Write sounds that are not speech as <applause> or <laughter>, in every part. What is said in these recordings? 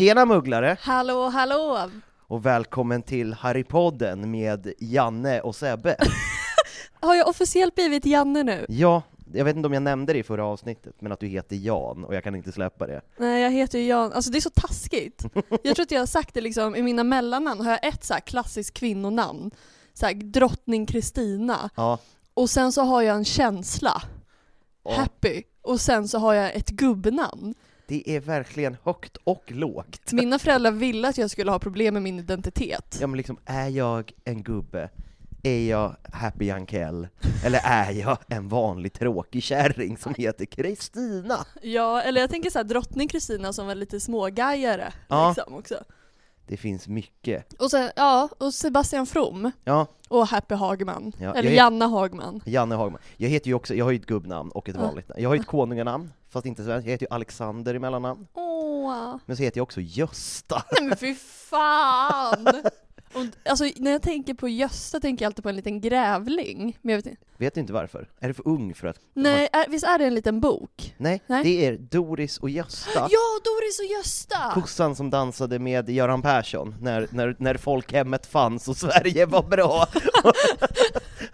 Tjena mugglare! Hallå, hallå! Och välkommen till Harrypodden med Janne och Sebbe. <laughs> Har jag officiellt blivit Janne nu? ja, jag vet inte om jag nämnde det i förra avsnittet, men att du heter Jan och jag kan inte släppa det. Nej, jag heter ju Jan. Alltså det är så taskigt. Jag tror att jag har sagt det liksom, i mina mellannamn har jag ett så här klassiskt kvinnonamn. Så här, drottning Kristina. Ja, Och sen så har jag en känsla. Ja. Happy. Och sen så har jag ett gubbnamn. det är verkligen högt och lågt. Mina föräldrar ville att jag skulle ha problem med min identitet. Ja men liksom, är jag en gubbe? Är jag Happy Ankell? Eller är jag en vanlig tråkig kärring som heter Kristina? Ja, eller jag tänker så här, drottning Kristina som var lite smågajare Ja. liksom också. Det finns mycket. Och sen, ja, och Sebastian From. Ja, Och Happy Hagman. Ja, eller Janna Hagman. Janne Hagman. Jag heter ju också, jag har ju ett gubbnamn och ett Ja. vanligt namn. Jag har ju ett konunganamn, fast inte svenskt. Jag heter ju Alexander i mellannamn. Åh. Men så heter jag också Gösta. <laughs> Nej men fy fan! <laughs> Och, alltså när jag tänker på Gösta tänker jag alltid på en liten grävling. Men jag vet inte. Vet du inte varför? Är det för ung för att... Nej, är, visst är det en liten bok? Nej, Nej. det är Doris och Gösta. <gasps> Ja, Doris och Gösta! Kossan som dansade med Göran Persson när, när, när folkhemmet fanns och Sverige var bra.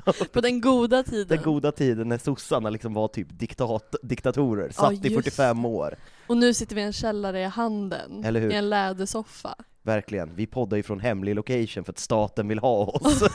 <laughs> På den goda tiden. Den goda tiden när sossarna liksom var typ diktat, diktatorer, Ja, satt i just 45 år. Och nu sitter vi i en källare i handen. I en lädersoffa. Verkligen, vi poddar ju från hemlig location för att staten vill ha oss. <laughs>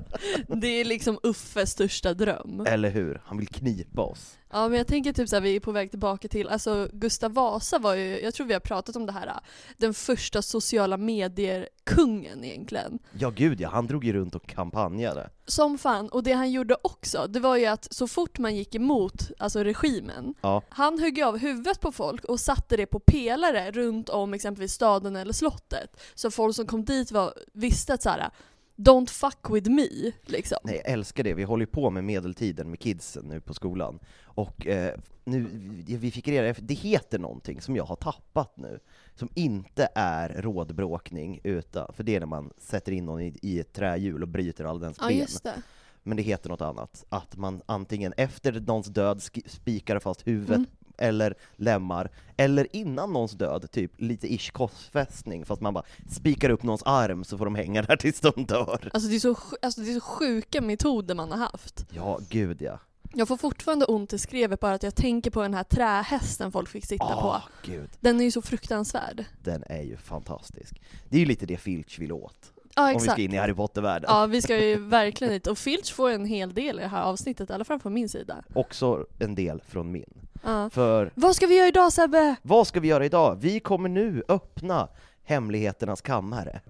<laughs> <laughs> Det är liksom Uffes största dröm. Eller hur? Han vill knipa oss. Ja men jag tänker typ såhär, vi är på väg tillbaka till, alltså Gustav Vasa var ju, jag tror vi har pratat om det här, den första sociala medier-kungen egentligen. Ja gud ja, han drog ju runt och kampanjade. Som fan, och det han gjorde också, det var ju att så fort man gick emot alltså regimen, Ja, han högg av huvudet på folk och satte det på pelare runt om exempelvis staden eller slottet. Så folk som kom dit var, visste att så här. Don't fuck with me, liksom. nej jag älskar det. Vi håller ju på med medeltiden med kidsen nu på skolan. Och eh, nu, vi fick reda det heter någonting som jag har tappat nu, som inte är rådbråkning, utan, för det är när man sätter in någon i, i ett trähjul och bryter all dens Ja ben. just det. Men det heter något annat. Att man antingen efter någons död spikar fast huvudet Mm. Eller lemmar, eller innan någons död, typ lite ish korsfästning, fast man bara spikar upp någons arm så får de hänga där tills de dör. Alltså det, är så, alltså det är så sjuka metoder man har haft. Ja, gud ja. Jag får fortfarande ont i skrevet bara att jag tänker på den här trähästen folk fick sitta Åh, på. gud. Den är ju så fruktansvärd. Den är ju fantastisk. Det är ju lite det Filch vill åt, Ja, exakt. Om vi ska in i Harry Potter-världen. Ja, vi ska ju verkligen dit. Och Filch får en hel del i det här avsnittet, i alla fall från min sida. Också en del från min. Ja. För... Vad ska vi göra idag Sebbe? Vad ska vi göra idag? Vi kommer nu öppna Hemligheternas kammare.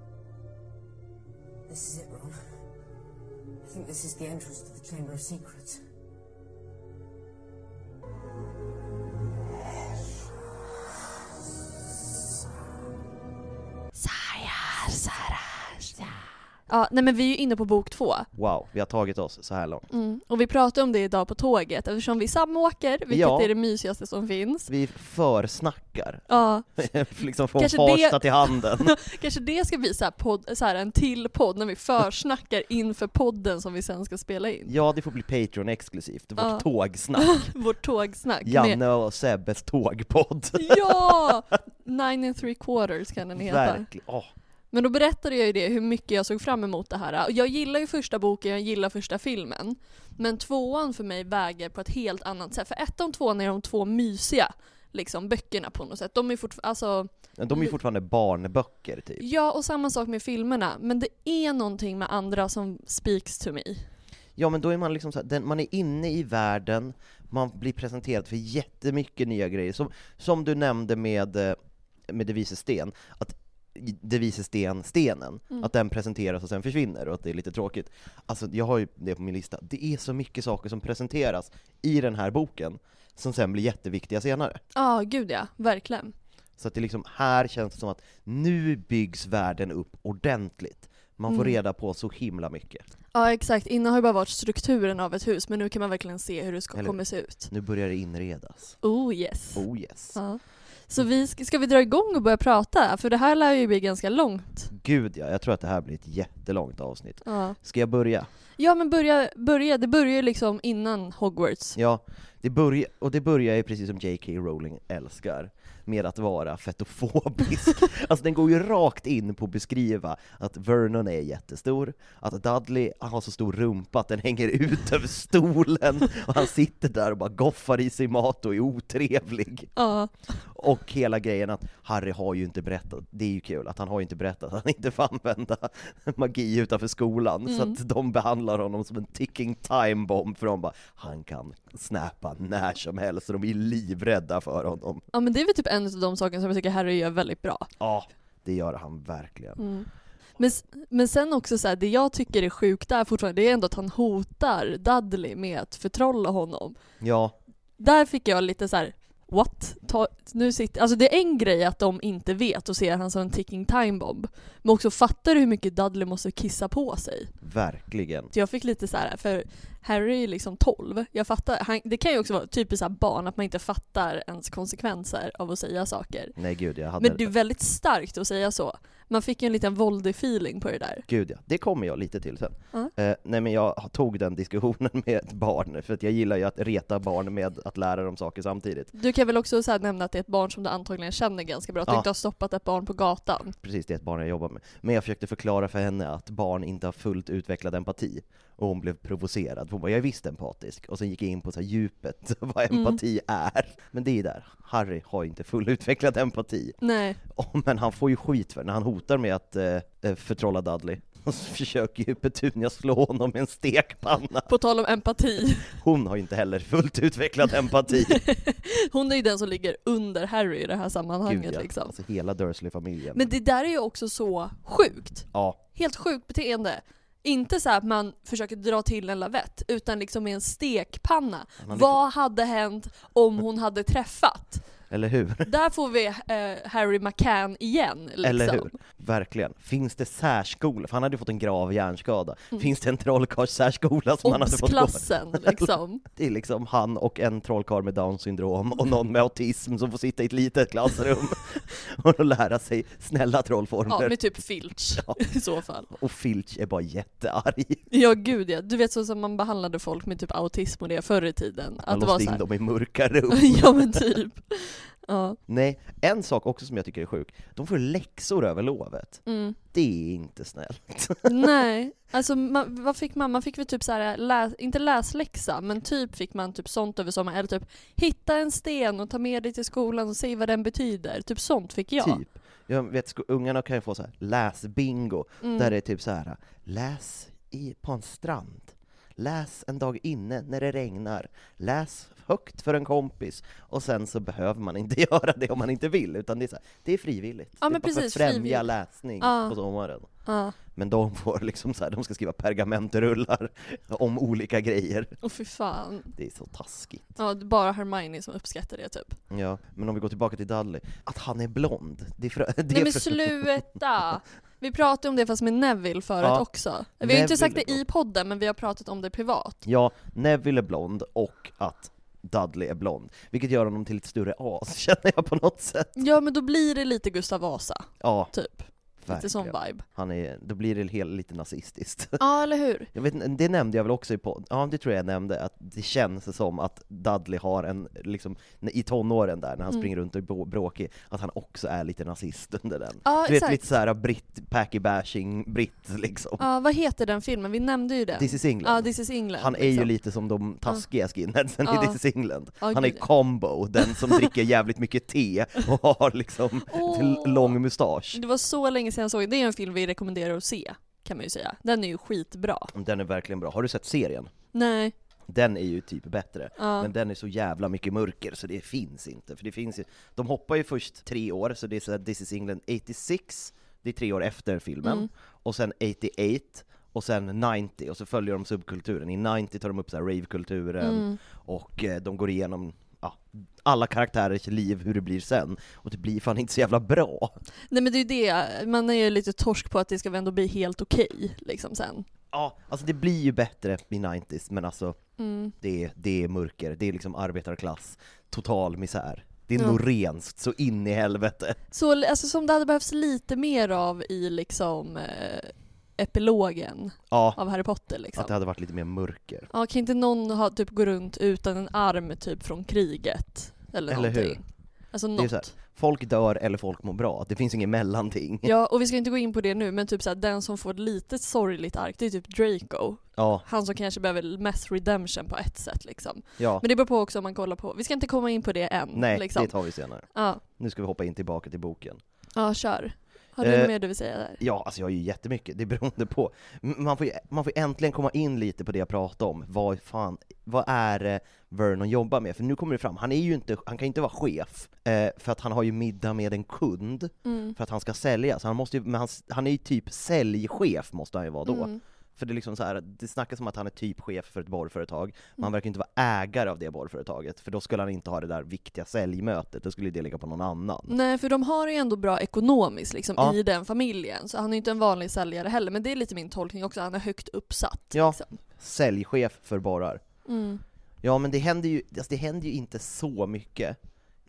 This is it, Ron. I think this is the entrance to the Chamber of Secrets. Sayar, sayar. Ja, nej men vi är ju inne på bok två. Wow, vi har tagit oss så här långt. Mm. Och vi pratade om det idag på tåget eftersom vi samåker, vilket Ja. är det mysigaste som finns. Vi försnackar, Ja, <laughs> liksom från Kanske Farsta det- till handen. <laughs> kanske det ska bli så här podd, så här en till podd när vi försnackar inför podden som vi sen ska spela in. Ja, det får bli Patreon exklusivt, vårt Ja. tågsnack. <laughs> Vårt tågsnack. Med, Janne och Sebbes tågpodd. ja! Nine and three quarters kan den heta. Verkligen. Åh, Men då berättade jag ju det, hur mycket jag såg fram emot det här. Jag gillar ju första boken, jag gillar första filmen. Men tvåan för mig väger på ett helt annat sätt. För ettan och tvåan är de två mysiga liksom, böckerna på något sätt. De är fortfarande, alltså, de är fortfarande barnböcker typ. ja och samma sak med filmerna. Men det är någonting med andra som speaks to me. Ja men då är man liksom så här, den, man är inne i världen, man blir presenterad för jättemycket nya grejer. Som, som du nämnde med, eh, med Det vise sten, att i Det vise sten, stenen, Mm. att den presenteras och sen försvinner och att det är lite tråkigt. Alltså jag har ju det på min lista, det är så mycket saker som presenteras i den här boken som sen blir jätteviktiga senare. Ja, gud ja. Verkligen. Så att det liksom, här känns det som att nu byggs världen upp ordentligt. Man får Mm. reda på så himla mycket. Ja, exakt. Innan har ju bara varit strukturen av ett hus, men nu kan man verkligen se hur det ska, Eller- kommer se ut. Nu börjar det inredas. Oh yes. Oh yes. Ja. Så vi, ska, vi dra igång och börja prata? För det här lär ju bli ganska långt. Gud ja, jag tror att det här blir ett jättelångt avsnitt. Ja, Ska jag börja? ja men börja, börja, det börjar ju liksom innan Hogwarts. Ja, det börjar, och det börjar ju precis som J.K. Rowling älskar, med att vara fetofobisk. <laughs> alltså den går ju rakt in på att beskriva att Vernon är jättestor, att Dudley har så stor rumpa att den hänger ut över stolen, och han sitter där och bara goffar i sig mat och är otrevlig. Ja, Och hela grejen att Harry har ju inte berättat, det är ju kul, att han har ju inte berättat att han inte får använda magi utanför skolan, så Mm. att de behandlar honom som en ticking time bomb, för de bara, han kan snappa när som helst, och de är livrädda för honom. ja men det är väl typ en av de sakerna som jag tycker Harry gör väldigt bra. Ja, det gör han verkligen. Mm. Men, men sen också så här, det jag tycker är sjukt där fortfarande, det är ändå att han hotar Dudley med att förtrolla honom. Ja, Där fick jag lite så här. What? Ta, nu sitter, alltså det är en grej att de inte vet och ser han som en ticking time bomb. Men också fattar du hur mycket Dudley måste kissa på sig? verkligen. Så jag fick lite så här, för Harry är liksom 12. Jag fattar, han, det kan ju också vara typiskt så barn, att man inte fattar ens konsekvenser av att säga saker. Nej gud, jag hade... Men det är väldigt starkt att säga så. Man fick ju en liten våldig feeling på det där. Gud ja, det kommer jag lite till sen. Ja. Eh, nej men jag tog den diskussionen med ett barn, för att jag gillar ju att reta barn med att lära dem saker samtidigt. Du kan väl också så nämna att det är ett barn som du antagligen känner ganska bra, att du Ja. inte har stoppat ett barn på gatan. precis det ett barn jag jobbar med. Men jag försökte förklara för henne att barn inte har fullt utvecklad empati. Och hon blev provocerad, hon bara 'jag är visst empatisk' och sen gick jag in på så djupet, <laughs> vad Mm. empati är. Men det är där, Harry har inte full utvecklad empati. Nej. Oh, men han får ju skit för när han hotar med att eh, eh, förtrolla Dudley. <laughs> Och så försöker ju Petunia slå honom med en stekpanna. På tal om empati. Hon har ju inte heller fullt utvecklad empati. <laughs> Hon är ju den som ligger under Harry i det här sammanhanget Gud, ja. liksom. Alltså hela Dursley-familjen. Men det där är ju också så sjukt. Ja, Helt sjukt beteende. Inte så att man försöker dra till en lavett, utan liksom med en stekpanna. Han hade- Vad hade hänt om hon hade träffat? eller hur? Där får vi eh, Harry McCann igen. Liksom. Eller hur? Verkligen. Finns det särskola? För han hade ju fått en grav hjärnskada. Mm. Finns det en trollkarlssärskola som han hade fått gå? Obsklassen <laughs> liksom. Det är liksom han och en trollkarl med down syndrom och någon med autism som får sitta i ett litet klassrum <laughs> och lära sig snälla Ja, trollformler. med typ Filch <laughs> Ja. i så fall. Och Filch är bara jättearg. Ja gud ja, du vet så som man behandlade folk med typ autism och det förr i tiden. Att var låste in här, dem i mörka rum. Ja men typ. Ja. Nej, en sak också som jag tycker är sjuk, de får läxor över lovet. Mm. Det är inte snällt. <laughs> Nej, alltså man, vad fick man? Man fick väl typ så här, läs, inte läsläxa, men typ fick man typ sånt över sommaren. Eller typ hitta en sten och ta med dig till skolan och se vad den betyder. Typ sånt fick jag. Typ. Jag vet, ungarna kan ju få så här läsbingo, Mm. där det är typ så här läs i, på en strand, läs en dag inne när det regnar, läs högt för en kompis, och sen så behöver man inte <laughs> göra det om man inte vill, utan det är, så här, det är frivilligt. Ja, det är bara för att precis, främja frivilligt. läsning Ja. på sommaren. Ja. Men de får liksom så här, de ska skriva pergamentrullar <laughs> om olika grejer. Och fy fan. Det är så taskigt. Ja, det är bara Hermione som uppskattar det typ. Ja, men om vi går tillbaka till Dudley, att han är blond, det är för, <laughs> det är Nej men sluta! Vi pratade om det fast med Neville förut Ja. också. Vi har Neville inte sagt det i podden, men vi har pratat om det privat. Ja, Neville är blond och att Dudley är blond, vilket gör honom till ett större as, <laughs> känner jag på något sätt. Ja, men då blir det lite Gustav Vasa, Ja, typ. Lite sån vibe. Han är, då blir det helt, lite nazistiskt. <laughs> Ja, eller hur? Jag vet, det nämnde jag väl också i podden, ja det tror jag jag nämnde, att det känns som att Dudley har en, liksom, i tonåren där, när han Mm. springer runt och är brå- bråkig, att han också är lite nazist under den. Ja, Du vet, exakt. lite såhär britt, packy bashing britt liksom. Ja, vad heter den filmen? Vi nämnde ju den. This is England. Ja, This is England. Han är ju liksom. lite som de taskiga skinheadsen Ja. i This is England. Han är combo, den som <laughs> dricker jävligt mycket te och har liksom Åh. lång mustasch. Det var så länge sedan jag såg. Det är en film vi rekommenderar att se, kan man ju säga. Den är ju skitbra. Den är verkligen bra. Har du sett serien? Nej. Den är ju typ bättre. Ja. Men den är så jävla mycket mörker så det finns inte. För det finns ju, de hoppar ju först tre år, så det är så här, This is England 86, det är tre år efter filmen, Mm. och sen 88, och sen 90, och så följer de subkulturen. I 90 tar de upp så här rave-kulturen, Mm. och eh, de går igenom ja, alla karaktärers liv, hur det blir sen. Och det blir fan inte så jävla bra. Nej men det är ju det, man är ju lite torsk på att det ska ändå bli helt okej, liksom sen. Ja, alltså det blir ju bättre i 90s, men alltså Mm. det är, det är mörker, det är liksom arbetarklass, total misär. Det är Ja. norenskt så in i helvete. Så alltså, som det hade behövts lite mer av i liksom eh, epilogen Ja, av Harry Potter liksom. att det hade varit lite mer mörker. Ja, kan inte någon ha, typ gå runt utan en arm typ från kriget? Eller, Eller hur? Alltså är något. så här. Folk dör eller folk mår bra, det finns inget mellanting. Ja, och vi ska inte gå in på det nu, men typ såhär, den som får ett litet sorgligt ark, det är typ Draco. Ja, Han som kanske behöver mest redemption på ett sätt liksom. ja. Men det beror på också om man kollar på, vi ska inte komma in på det än. Nej, liksom. det tar vi senare. Ja, Nu ska vi hoppa in tillbaka till boken. ja kör. Har du Eh, mer du vill säga där? Ja, alltså jag har ju jättemycket, det beror på. Man får, ju, man får äntligen komma in lite på det jag pratade om, vad fan, vad är det Vernon jobbar med? För nu kommer det fram, han är ju inte, han kan inte vara chef, eh, för att han har ju middag med en kund, Mm. för att han ska sälja, så han måste ju, men han, han är ju typ säljchef måste han ju vara då. Mm. För det är liksom så här, det snackas om att han är typ chef för ett borrföretag, men Mm. han verkar inte vara ägare av det borrföretaget, för då skulle han inte ha det där viktiga säljmötet, då skulle det ligga på någon annan. Nej, för de har ju ändå bra ekonomiskt liksom, Ja. i den familjen, så han är inte en vanlig säljare heller, men det är lite min tolkning också, han är högt uppsatt. Ja. Liksom. Säljchef för borrar. Mm. Ja men det händer ju, alltså det händer ju inte så mycket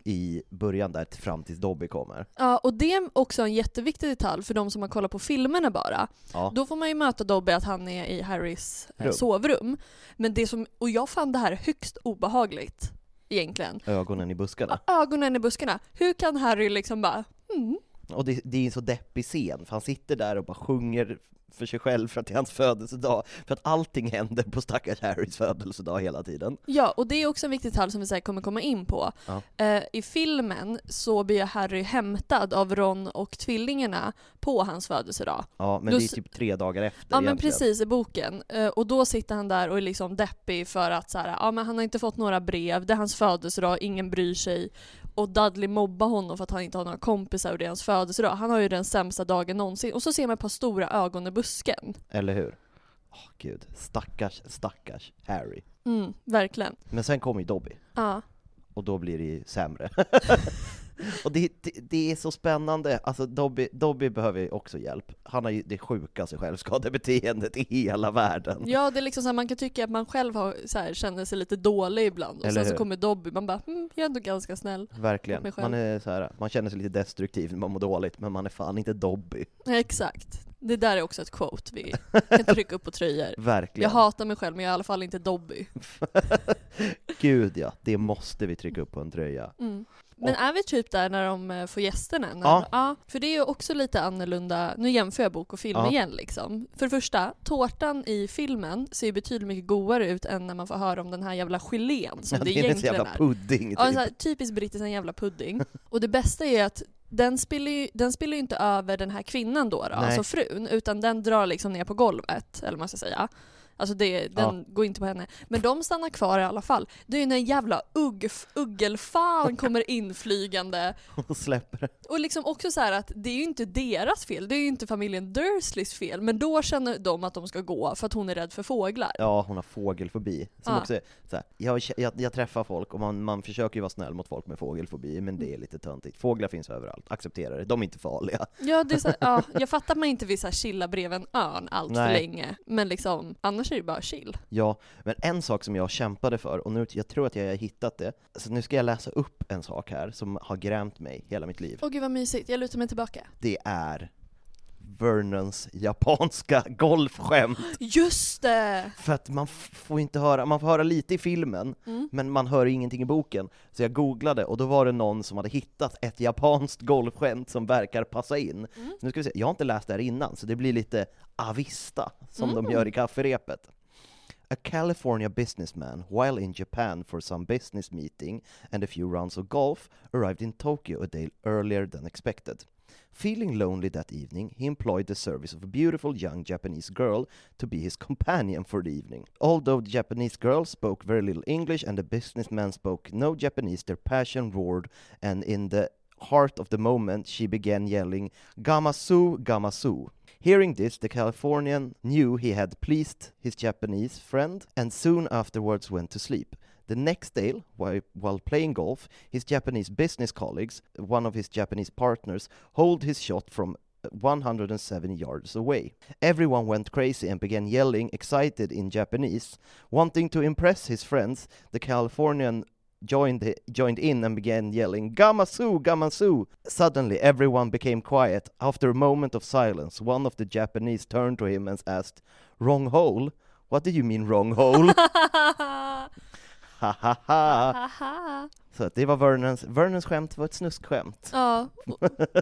i början där fram tills Dobby kommer. Ja, och det är också en jätteviktig detalj för de som har kollat på filmerna bara. Ja. Då får man ju möta Dobby att han är i Harrys eh, Rum. sovrum. Men det som, och jag fann det här högst obehagligt, egentligen. Ögonen i buskarna. Ögonen i buskarna. Hur kan Harry liksom bara, mm, Och det, det är en så deppig scen, för han sitter där och bara sjunger för sig själv för att det är hans födelsedag, för att allting händer på stackars Harrys födelsedag hela tiden. Ja, och det är också en viktig detalj som vi säkert kommer komma in på. Ja. Eh, I filmen så blir Harry hämtad av Ron och tvillingarna på hans födelsedag. Ja, men Då det är typ tre dagar efter Ja men egentligen. precis, i boken. Eh, och då sitter han där och är liksom deppig för att så här, ja, men han har inte fått några brev, det är hans födelsedag, ingen bryr sig. Och Dudley mobbar honom för att han inte har några kompisar och det är hans födelsedag. Han har ju den sämsta dagen någonsin. Och så ser man ett par stora ögon i busken. Eller hur? Åh gud, stackars, stackars Harry. Mm, verkligen. Men sen kommer ju Dobby, Ja. och då blir det ju sämre. <laughs> och det, det, det är så spännande, alltså Dobby, Dobby behöver ju också hjälp. Han har ju det sjukaste självskadebeteendet i hela världen. Ja, det är liksom så här, man kan tycka att man själv har, så här, känner sig lite dålig ibland. Och Eller sen så hur? kommer Dobby, man bara mm, jag är ändå ganska snäll. Verkligen. Man, är så här, man känner sig lite destruktiv när man mår dåligt, men man är fan inte Dobby. Exakt. Det där är också ett quote vi <laughs> kan trycka upp på tröjor. Verkligen. Jag hatar mig själv men jag är i alla fall inte Dobby. <laughs> Gud ja, det måste vi trycka upp på en tröja. Mm. Men är vi typ där när de eh, får gästerna? Ja. ja. För det är ju också lite annorlunda, nu jämför jag bok och film Ja. igen liksom. För det första, tårtan i filmen ser ju betydligt mycket godare ut än när man får höra om den här jävla gelén som Ja, det det är en egentligen jävla är. pudding Ja, en typ. sån här typisk brittisk en jävla pudding. <laughs> Och det bästa är att den spiller ju, den spiller ju inte över den här kvinnan då, då Nej. alltså frun, utan den drar liksom ner på golvet, eller vad man ska säga. Alltså det, den går inte på henne. Men de stannar kvar i alla fall. Det är ju när en jävla ugg, uggelfan kommer inflygande. <laughs> Och släpper Och liksom också så här att det är ju inte deras fel, det är ju inte familjen Dursleys fel. Men då känner de att de ska gå för att hon är rädd för fåglar. Ja, hon har fågelfobi. Som Ja. också är så här, jag, jag, jag träffar folk och man, man försöker ju vara snäll mot folk med fågelfobi, men det är lite töntigt. Fåglar finns överallt, acceptera det. De är inte farliga. Ja, det är så här, ja, <laughs> jag fattar att man inte vill så här chilla bredvid en örn allt för Nej. länge. Men liksom, annars är det bara chill. Ja, men en sak som jag kämpade för, och nu, jag tror att jag har hittat det, så nu ska jag läsa upp en sak här som har grämt mig hela mitt liv. Åh gud vad mysigt, jag lutar mig tillbaka. Det är Vernons japanska golfskämt. Just det! För att man får inte höra, man får höra lite i filmen, Mm. men man hör ingenting i boken. Så jag googlade, och då var det någon som hade hittat ett japanskt golfskämt som verkar passa in. Mm. Nu ska vi se, jag har inte läst det här innan, så det blir lite avista, som Mm. de gör i kafferepet. A California businessman, while in Japan for some business meeting and a few rounds of golf, arrived in Tokyo a day earlier than expected. Feeling lonely that evening, he employed the service of a beautiful young Japanese girl to be his companion for the evening. Although the Japanese girl spoke very little English and the businessman spoke no Japanese, their passion roared, and in the heart of the moment she began yelling Gamasu, Gamasu. Hearing this, the Californian knew he had pleased his Japanese friend and soon afterwards went to sleep. The next day, while, playing golf, his Japanese business colleagues, one of his Japanese partners, holed his shot from uh, 107 yards away. Everyone went crazy and began yelling, excited in Japanese. Wanting to impress his friends, the Californian joined joined in and began yelling "Gamasu, Gamasu!" Suddenly, everyone became quiet. After a moment of silence, one of the Japanese turned to him and asked, "Wrong hole? What do you mean wrong hole?" <laughs> Ha ha ha! Haha. Så att det var Vernons, Vernons skämt var ett snuskskämt Ja,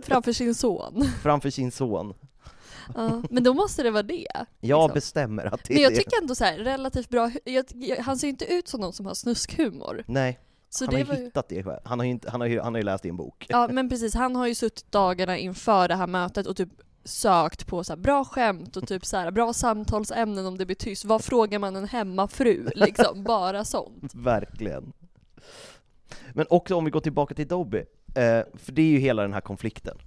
framför sin son. <laughs> framför sin son. Ja, men då måste det vara det. Jag Liksom. bestämmer att det Men är jag det. tycker ändå så här, relativt bra, jag, jag, han ser ju inte ut som någon som har snuskhumor. Nej, Så han har ju... hittat det själv. Han har ju, inte, han har ju, han har ju läst i en bok. Ja men precis, han har ju suttit dagarna inför det här mötet och typ sökt på så här bra skämt och typ så här bra samtalsämnen om det blir tyst. Vad frågar man en hemmafru? <laughs> Liksom, bara sånt. Verkligen. Men också om vi går tillbaka till Dobby, eh, för det är ju hela den här konflikten.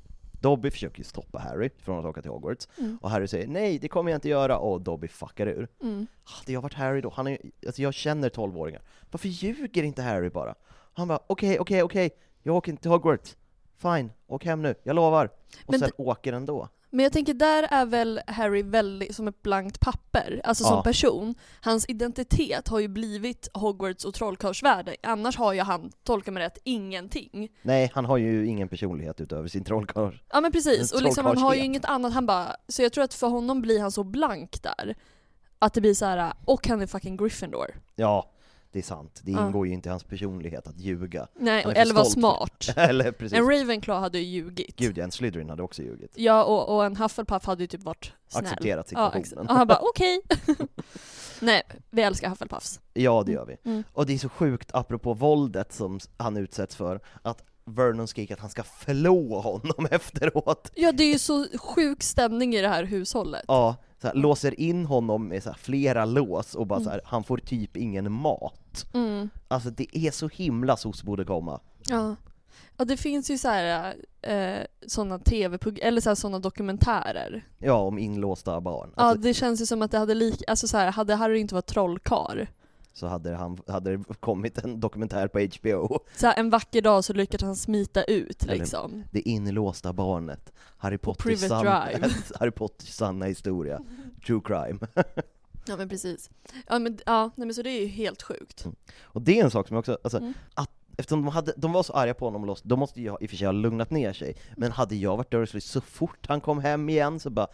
Dobby försöker ju stoppa Harry från att åka till Hogwarts, Mm. och Harry säger nej, det kommer jag inte göra, och Dobby fuckar ur. Mm. Hade jag varit Harry då, han är, alltså jag känner 12-åringar, varför ljuger inte Harry bara? Han bara okej, okej, okej, jag åker inte till Hogwarts, fine, åk hem nu, jag lovar. Och Men sen åker ändå. Men jag tänker där är väl Harry väldigt som ett blankt papper, alltså som Ja. person. Hans identitet har ju blivit Hogwarts och trollkarlsvärlden, annars har ju han, tolka mig rätt, ingenting. Nej, han har ju ingen personlighet utöver sin trollkarl. Ja men precis, och liksom han har ju inget annat, han bara, så jag tror att för honom blir han så blank där. Att det blir så här och han är fucking Gryffindor. Ja, det är sant. Det Ja. ingår ju inte i hans personlighet att ljuga. Nej, eller vara smart. <laughs> Eller precis. En Ravenclaw hade ju ljugit. Gud ja, en Slytherin hade också ljugit. Ja, och, och en Hufflepuff hade ju typ varit snäll. Accepterat Ja, situationen. exakt. och han bara <laughs> okej. <laughs> Nej, vi älskar Hufflepuffs. Ja, det gör vi. Mm. Och det är så sjukt, apropå våldet som han utsätts för, att Vernon skriker att han ska förlå honom efteråt. Ja, det är ju så sjuk stämning i det här hushållet. Ja, så här, låser in honom med så här, flera lås och bara Mm. så här, han får typ ingen mat. Mm. Alltså det är så himla SOS borde komma. Ja. ja, det finns ju så här eh, sådana tv-program, eller så såna dokumentärer. Ja, om inlåsta barn. Ja, Alltså, det känns ju som att det hade lik, alltså så här, hade Harry inte varit trollkar Så hade, han, hade det kommit en dokumentär på HBO. så en vacker dag så lyckades han smita ut Eller- liksom. Det inlåsta barnet. Harry Potters, Private san- Drive. <laughs> Harry Potters sanna historia. True crime. <laughs> Ja men precis. Ja men, ja, nej, men så det är ju helt sjukt. Och det är en sak som jag också, alltså, Mm. att eftersom de, hade, de var så arga på honom och låst, de måste ha- i och för sig ha lugnat ner sig. Men hade jag varit Dursley så fort han kom hem igen så bara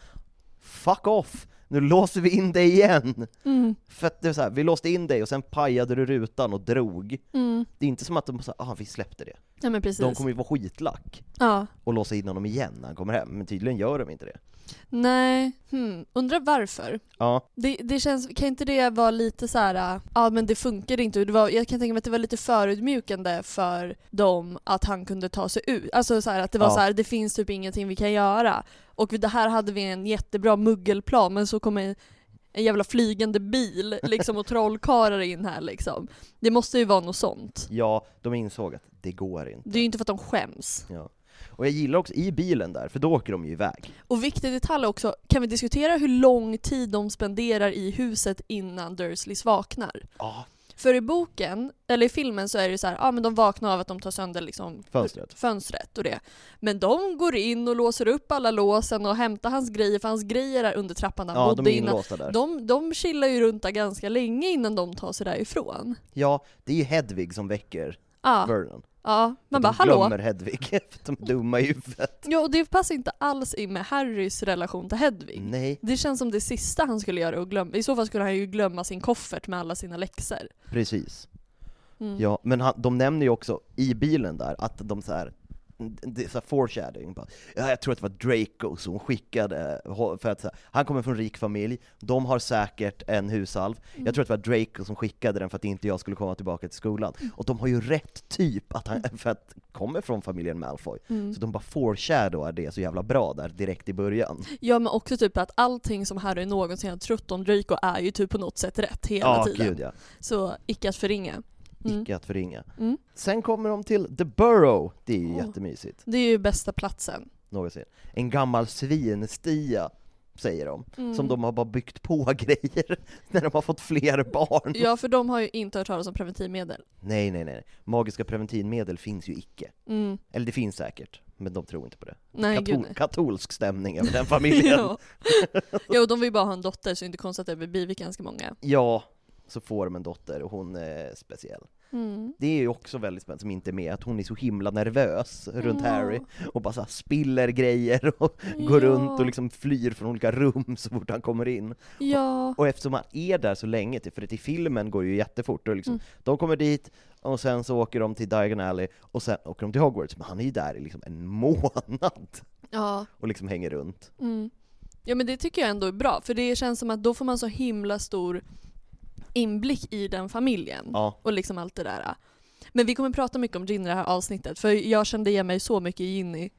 Fuck off! Nu låser vi in dig igen! Mm. För att det är så här, vi låste in dig och sen pajade du rutan och drog. Mm. Det är inte som att de sa ah vi släppte det. Ja men precis. De kommer ju vara skitlack Ja. och låsa in honom igen när han kommer hem, men tydligen gör de inte det. Nej, hmm. undrar varför? Ja, Det, det känns, kan inte det vara lite så här, äh, ja men det funkar inte. Det var, jag kan tänka mig att det var lite förödmjukande för dem att han kunde ta sig ut. Alltså så här, att det var Ja. så här, det finns typ ingenting vi kan göra. Och det här hade vi en jättebra muggelplan men så kommer en jävla flygande bil <laughs> liksom och trollkarlar in här liksom. Det måste ju vara något sånt. Ja, de insåg att det går inte. Det är ju inte för att de skäms. Ja. Och jag gillar också i bilen där, för då åker de ju iväg. Och viktig detalj också, kan vi diskutera hur lång tid de spenderar i huset innan Dursleys vaknar? Ja. För i boken, eller i filmen så är det så här, ja men de vaknar av att de tar sönder liksom Fönstret. fönstret och det. Men de går in och låser upp alla låsen och hämtar hans grejer, för hans grejer är under trappan där han Ja, bodde de innan. där. De, de chillar ju runt där ganska länge innan de tar sig därifrån. Ja, det är ju Hedvig som väcker Ja, Vernon. Ja. man de bara hallå? glömmer Hedvig, <laughs> för de är dumma i huvudet. Ja, och det passar inte alls in med Harrys relation till Hedvig. Nej, Det känns som det sista han skulle göra och glömma. I så fall skulle han ju glömma sin koffert med alla sina läxor. precis. Mm. Ja, men han, de nämner ju också i bilen där att de så här det är så foreshadowing, ja, jag tror att det var Draco som skickade, för att här, han kommer från en rik familj, de har säkert en husalv, Mm. jag tror att det var Draco som skickade den för att inte jag skulle komma tillbaka till skolan. Mm. Och de har ju rätt typ, att han, för att kommer från familjen Malfoy. Mm. Så de bara foreshadowar det så jävla bra där direkt i början. Ja men också typ att allting som Harry någonsin har trott om Draco är ju typ på något sätt rätt hela Ja, tiden. gud ja. Så icke att förringa. Mm. Icke att förringa. Mm. Sen kommer de till The Burrow, det är ju Åh. jättemysigt, Det är ju bästa platsen. någonsin. En gammal svinstia, säger de, Mm. som de har bara byggt på <laughs> grejer när de har fått fler barn. Ja för de har ju inte hört talas om preventivmedel. Nej, nej, nej. Magiska preventivmedel finns ju icke. Mm. Eller det finns säkert, men de tror inte på det. Nej gud Katol- nej. katolsk stämning över den <laughs> familjen. ja. och de vill bara ha en dotter så det är inte konstigt att det blir ganska många. ja, så får de en dotter och hon är speciell. Mm. Det är ju också väldigt spännande, som inte är med, att hon är så himla nervös runt Ja. Harry och bara så spiller grejer och <laughs> går Ja. runt och liksom flyr från olika rum så fort han kommer in. Ja. Och eftersom han är där så länge, för att i filmen går det ju jättefort, och liksom, Mm. de kommer dit, och sen så åker de till Diagon Alley, och sen åker de till Hogwarts, men han är ju där i liksom en <laughs> månad Ja. och liksom hänger runt. Mm. Ja men det tycker jag ändå är bra, för det känns som att då får man så himla stor inblick i den familjen. Ja, Och liksom allt det där. Men vi kommer prata mycket om Ginny i det här avsnittet, för jag kände igen mig så mycket i Ginny.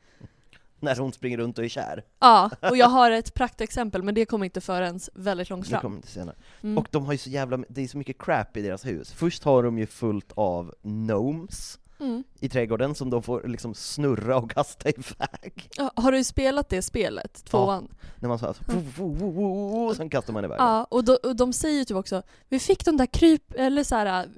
när hon springer runt och är kär. Ja, och jag har ett praktexempel, men det kommer inte förrän väldigt långt Det fram. kommer inte senare. Mm. Och de har ju så jävla, det är så mycket crap i deras hus. Först har de ju fullt av gnomes Mm. i trädgården som de får liksom snurra och kasta iväg. Ja, har du spelat det spelet, tvåan? När man så här, sen kastar man iväg. Ja, och, då, och de säger ju typ också, vi fick de där kryp, eller så här.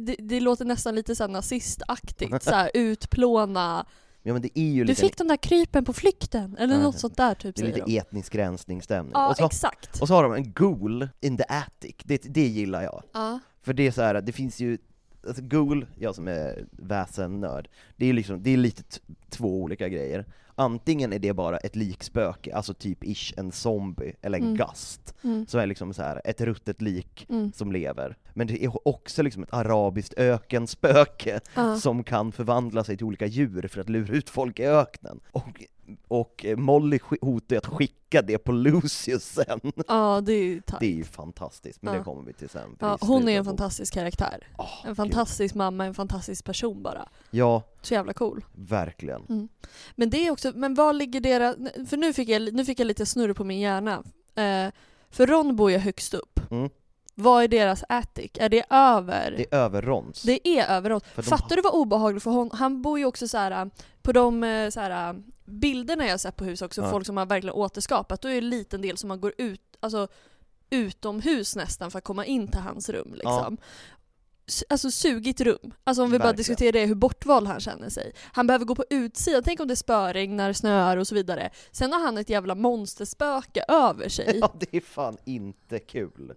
Det, det låter nästan lite så här nazistaktigt, så här, <laughs> utplåna Ja men det är ju Du fick de där krypen på flykten, eller Ja, något sånt där typ det är lite de. etnisk rensningsstämning. Ja, och, så, exakt. och så har de en ghoul in the attic, det, det gillar jag. Ja. För det är så här, det finns ju, alltså ghoul, jag som är väsennörd, det är liksom, det är lite två olika grejer. Antingen är det bara ett likspöke, alltså typ ish en zombie, eller en Mm. gast, Mm. som är liksom så här ett ruttet lik Mm. som lever. Men det är också liksom ett arabiskt ökenspöke Ja. som kan förvandla sig till olika djur för att lura ut folk i öknen. Och, och Molly sk- hotar att skicka det på Lucius sen. ja, det är ju tack. Det är ju fantastiskt, men Ja. det kommer vi till sen. Ja, hon är en fantastisk karaktär. Åh, En gud. fantastisk mamma, en fantastisk person bara. Ja, Så jävla cool. verkligen. Men det är också, men vad ligger deras, för nu fick jag, nu fick jag lite snurr på min hjärna. Eh, för Ron bor ju högst upp. Mm. Vad är deras attic? Är det över? Det är över Rons. Det är över Ron. För de Fattar du vad obehagligt för hon, han bor ju också så här på de eh, så här, bilderna jag sett på hus också, Ja. folk som har verkligen återskapat, då är det en liten del som man går ut, alltså utomhus nästan för att komma in till hans rum liksom. S- Alltså sugigt rum. Alltså om vi bara Verkligen. diskuterar det, hur bortvald han känner sig. Han behöver gå på utsidan, tänk om det spöregnar, snöar och så vidare. Sen har han ett jävla monsterspöke över sig. <laughs> Ja, det är fan inte kul.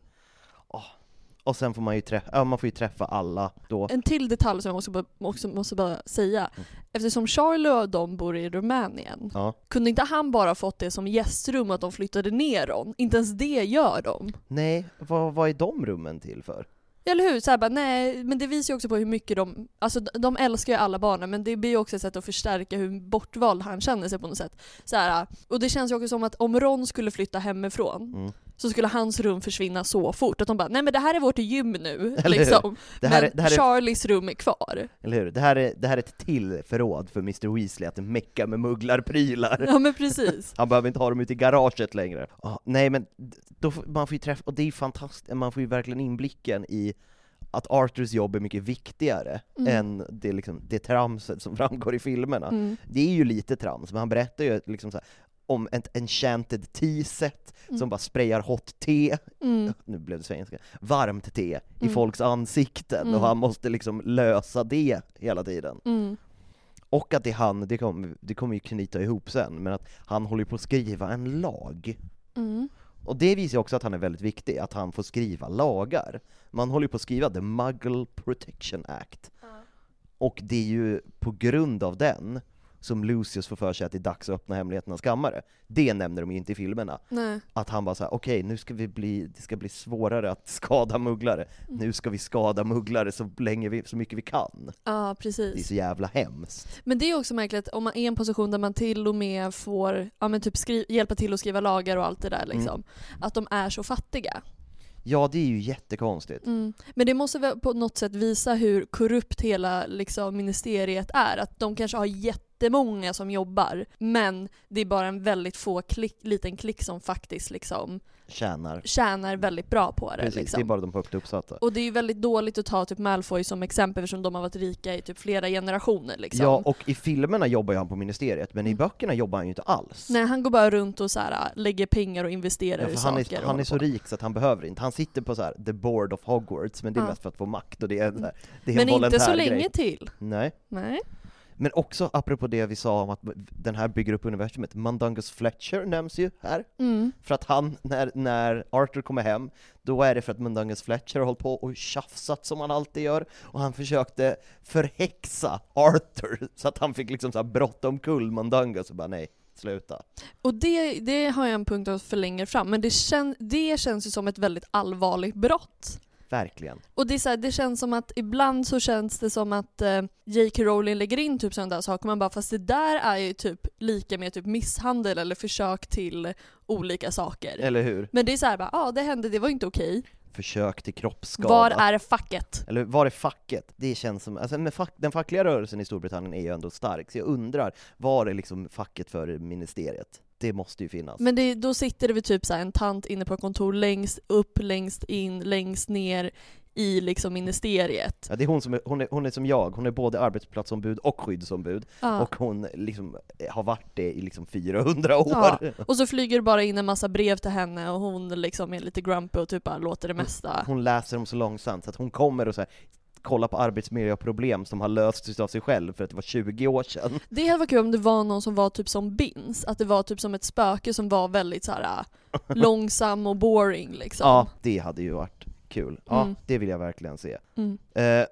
Och sen får man ju träffa, ja, man får ju träffa alla då. En till detalj som jag också, bara- också måste bara säga. Mm. Eftersom Charlie och de bor i Rumänien, Ja. kunde inte han bara fått det som gästrum att de flyttade ner dem? Inte ens det gör de. Nej, vad, vad är de rummen till för? Eller hur? Så här bara, nej, men det visar ju också på hur mycket de, alltså de- älskar ju alla barnen men det blir ju också ett sätt att förstärka hur bortvald han känner sig på något sätt. Så här, och det känns ju också som att om Ron skulle flytta hemifrån, Mm. så skulle hans rum försvinna så fort att de bara nej men det här är vårt gym nu. <laughs> Eller hur? liksom. Det här, men är, här är, Charlies rum är kvar. eller hur? Det, här är, det här är ett till förråd för Mr Weasley att mecka med mugglarprylar. Ja men precis. <laughs> Han behöver inte ha dem ute i garaget längre. Ah, nej men, då, får- man får ju träffa, och det är fantastiskt, man får ju verkligen inblicken i att Arthurs jobb är mycket viktigare Mm. än det, liksom, det tramset som <laughs> framgår i filmerna. Mm. Det är ju lite trams, men han berättar ju liksom så här, om ett enchanted tea-set Mm. som bara sprayar hot te, Mm. <laughs> nu blev det svenska, varmt te i Mm. folks ansikten Mm. och han måste liksom lösa det hela tiden. Mm. Och att det är han, det kommer, det kommer ju knyta ihop sen, men att han håller på att skriva en lag. Och det visar ju också att han är väldigt viktig, att han får skriva lagar. Man håller ju på att skriva The Muggle Protection Act. Och det är ju på grund av den som Lucius får för sig att det är dags att öppna hemligheternas kammare. Det nämner de ju inte i filmerna. Nej. Att han bara säger okej nu ska vi bli, det ska bli svårare att skada mugglare. Mm. Nu ska vi skada mugglare så länge vi, så mycket vi kan. Ja Det är precis. så jävla hemskt. Men det är också märkligt om man är i en position där man till och med får ja, men typ skri- hjälpa till att skriva lagar och allt det där Mm. liksom. Att de är så fattiga. Ja, det är ju jättekonstigt. Mm. Men det måste väl på något sätt visa hur korrupt hela liksom, ministeriet är. Att de kanske har jättemånga som jobbar, men det är bara en väldigt få klick, liten klick som faktiskt liksom, Tjänar. tjänar väldigt bra på det. Precis, liksom. det är bara de högt uppsatta. Och det är ju väldigt dåligt att ta typ Malfoy som exempel eftersom de har varit rika i typ flera generationer liksom. Ja, och i filmerna jobbar ju han på ministeriet, men i Mm. böckerna jobbar han ju inte alls. Nej, han går bara runt och så här, lägger pengar och investerar Ja, i han, saker. är, han är så på. rik så att han behöver inte. Han sitter på så här, the board of Hogwarts, men det är Ja. mest för att få makt och det är, det är Men en inte så länge grej. till. Nej. Nej. Men också apropå det vi sa om att den här bygger upp universumet, Mundungus Fletcher nämns ju här. Mm. För att han, när, när Arthur kommer hem, då är det för att Mundungus Fletcher har hållit på och tjafsat som han alltid gör, och han försökte förhäxa Arthur, så att han fick liksom så här brotta omkull Mundungus och bara nej, sluta. Och det, det har jag en punkt att för längre fram, men det, kän, det känns ju som ett väldigt allvarligt brott. Verkligen. Och det, är så här, det känns som att ibland så känns det som att eh, J.K. Rowling lägger in typ sådana där saker, man bara fast det där är ju typ lika med typ misshandel eller försök till olika saker. Eller hur? Men det är så här bara, ja det hände, det var inte okej. Försök till kroppsskada. Var är facket? Eller var är facket? Det känns som, alltså med fack, den fackliga rörelsen i Storbritannien är ju ändå stark, så jag undrar, var är liksom facket för ministeriet? Det måste ju finnas. Men det, då sitter det vid typ så en tant inne på ett kontor längst upp, längst in, längst ner i liksom ministeriet. Ja, det är hon som är, hon är, hon är som jag, hon är både arbetsplatsombud och skyddsombud, Ja. och hon liksom har varit det i liksom 400 år. Ja. Och så flyger det bara in en massa brev till henne och hon liksom är lite grumpy och typ bara låter det mesta. Hon läser dem så långsamt så att hon kommer och så här, kolla på arbetsmiljöproblem som har lösts av sig själv för att det var 20 år sedan. Det hade varit kul om det var någon som var typ som Bins, att det var typ som ett spöke som var väldigt så här äh, <laughs> långsam och boring liksom. Ja, det hade ju varit kul. Ja, Mm. det vill jag verkligen se. Mm. Eh,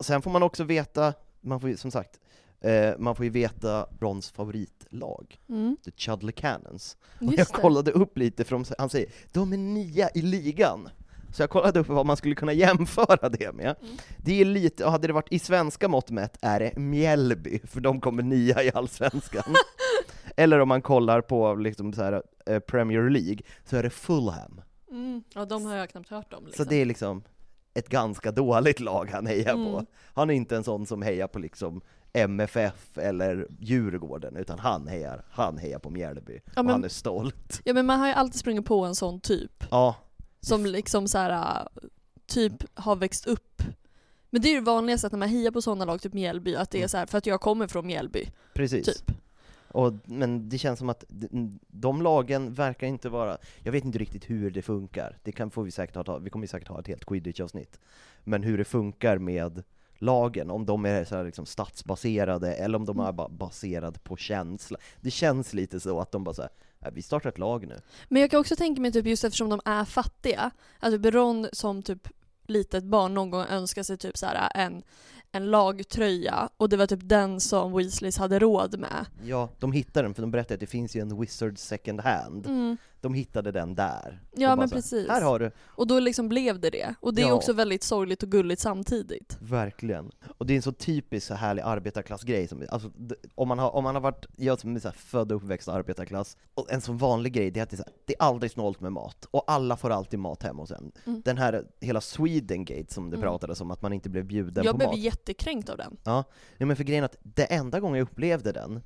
sen får man också veta, man får ju, som sagt, eh, man får ju veta Rons favoritlag, Mm. The Chudley Cannons. Och jag det. kollade upp lite, för de, han säger de är nia i ligan. Så jag kollade upp vad man skulle kunna jämföra det med. Mm. Det är lite, och hade det varit i svenska mått mätt är det Mjällby, för de kommer nia i Allsvenskan. <laughs> Eller om man kollar på liksom så här, eh, Premier League, så är det Fulham. Mm. Ja, de har jag knappt hört om. Liksom. Så det är liksom ett ganska dåligt lag han hejar på. Mm. Han är inte en sån som hejar på liksom MFF eller Djurgården, utan han hejar, han hejar på Mjällby. Ja, och men- han är stolt. Ja men man har ju alltid sprungit på en sån typ. Ja, Som liksom så här äh, typ har växt upp. Men det är ju det vanligaste att när man hejar på sådana lag, typ Mjällby, att det är Mm. så här för att jag kommer från Mjällby. precis. Typ. Och, men det känns som att de lagen verkar inte vara, jag vet inte riktigt hur det funkar, det kan, får vi säkert ha, vi kommer säkert ha ett helt quidditch-avsnitt, men hur det funkar med lagen, om de är så här liksom stadsbaserade eller om de är bara baserade på känsla. Det känns lite så att de bara säger vi startar ett lag nu. Men jag kan också tänka mig typ just eftersom de är fattiga, att typ Ron som typ litet barn någon gång önskade sig typ så här en, en lagtröja och det var typ den som Weasleys hade råd med. Ja, de hittar den för de berättar att det finns ju en wizard second hand, Mm. De hittade den där. Ja men så precis. Här har du, Och då liksom blev det det. Och det är Ja. också väldigt sorgligt och gulligt samtidigt. verkligen. Och det är en så typisk så härlig arbetarklassgrej, som, alltså, om, man har, om man har varit, jag som är så här född och uppväxt arbetarklass, och en sån vanlig grej det är att det är, så här, det är aldrig snålt med mat, och alla får alltid mat hemma hos en. Mm. Den här hela Swedengate som det Mm. pratades om, att man inte blev bjuden jag på blev mat. jättekränkt av den. Ja, nej, men för grejen är att det enda gången jag upplevde den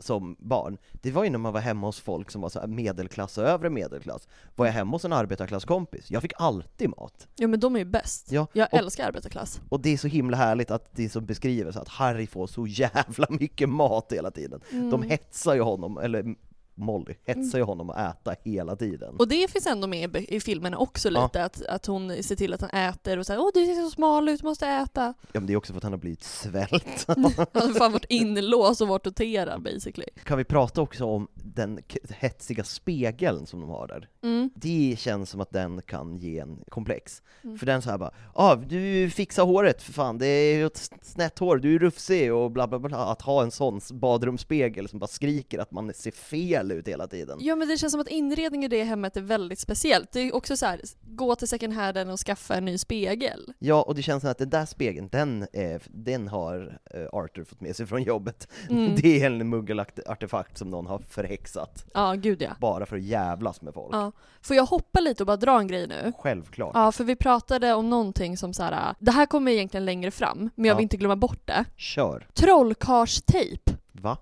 som barn, det var ju när man var hemma hos folk som var så medelklass och övre medelklass. Var jag hemma hos en arbetarklasskompis, jag fick alltid mat. Ja men de är ju bäst. Ja, Jag och- älskar arbetarklass. Och det är så himla härligt att det som beskriver så att Harry får så jävla mycket mat hela tiden. De Mm. hetsar ju honom, eller Molly hetsar ju honom att äta hela tiden. Och det finns ändå med i- i filmerna också Ja. lite, att, att hon ser till att han äter och säger åh du ser så smal ut, du måste äta. Ja men det är också för att han har blivit svält. <laughs> Han har fan varit inlåst och varit torterad basically. kan vi prata också om den hetsiga spegeln som de har där? Mm. Det känns som att den kan ge en komplex. Mm. För den så här bara ah, du fixar håret för fan, det är ett snett hår, du är rufsig och bla bla bla. Att ha en sån badrumsspegel som bara skriker att man ser fel ut hela tiden. Ja men det känns som att inredningen i det hemmet är väldigt speciellt. Det är också så här, gå till second hand och skaffa en ny spegel. Ja, och det känns som att den där spegeln, den, är, den har eh, Arthur fått med sig från jobbet. Mm. <laughs> Det är en muggelartefakt som någon har förhäxat, Ja, gud ja. bara för att jävlas med folk. ja. Får jag hoppa lite och bara dra en grej nu? Självklart. Ja, för vi pratade om någonting som så här. det här kommer egentligen längre fram, men jag vill Ja. inte glömma bort det. Kör. Trollkarlstejp. Va?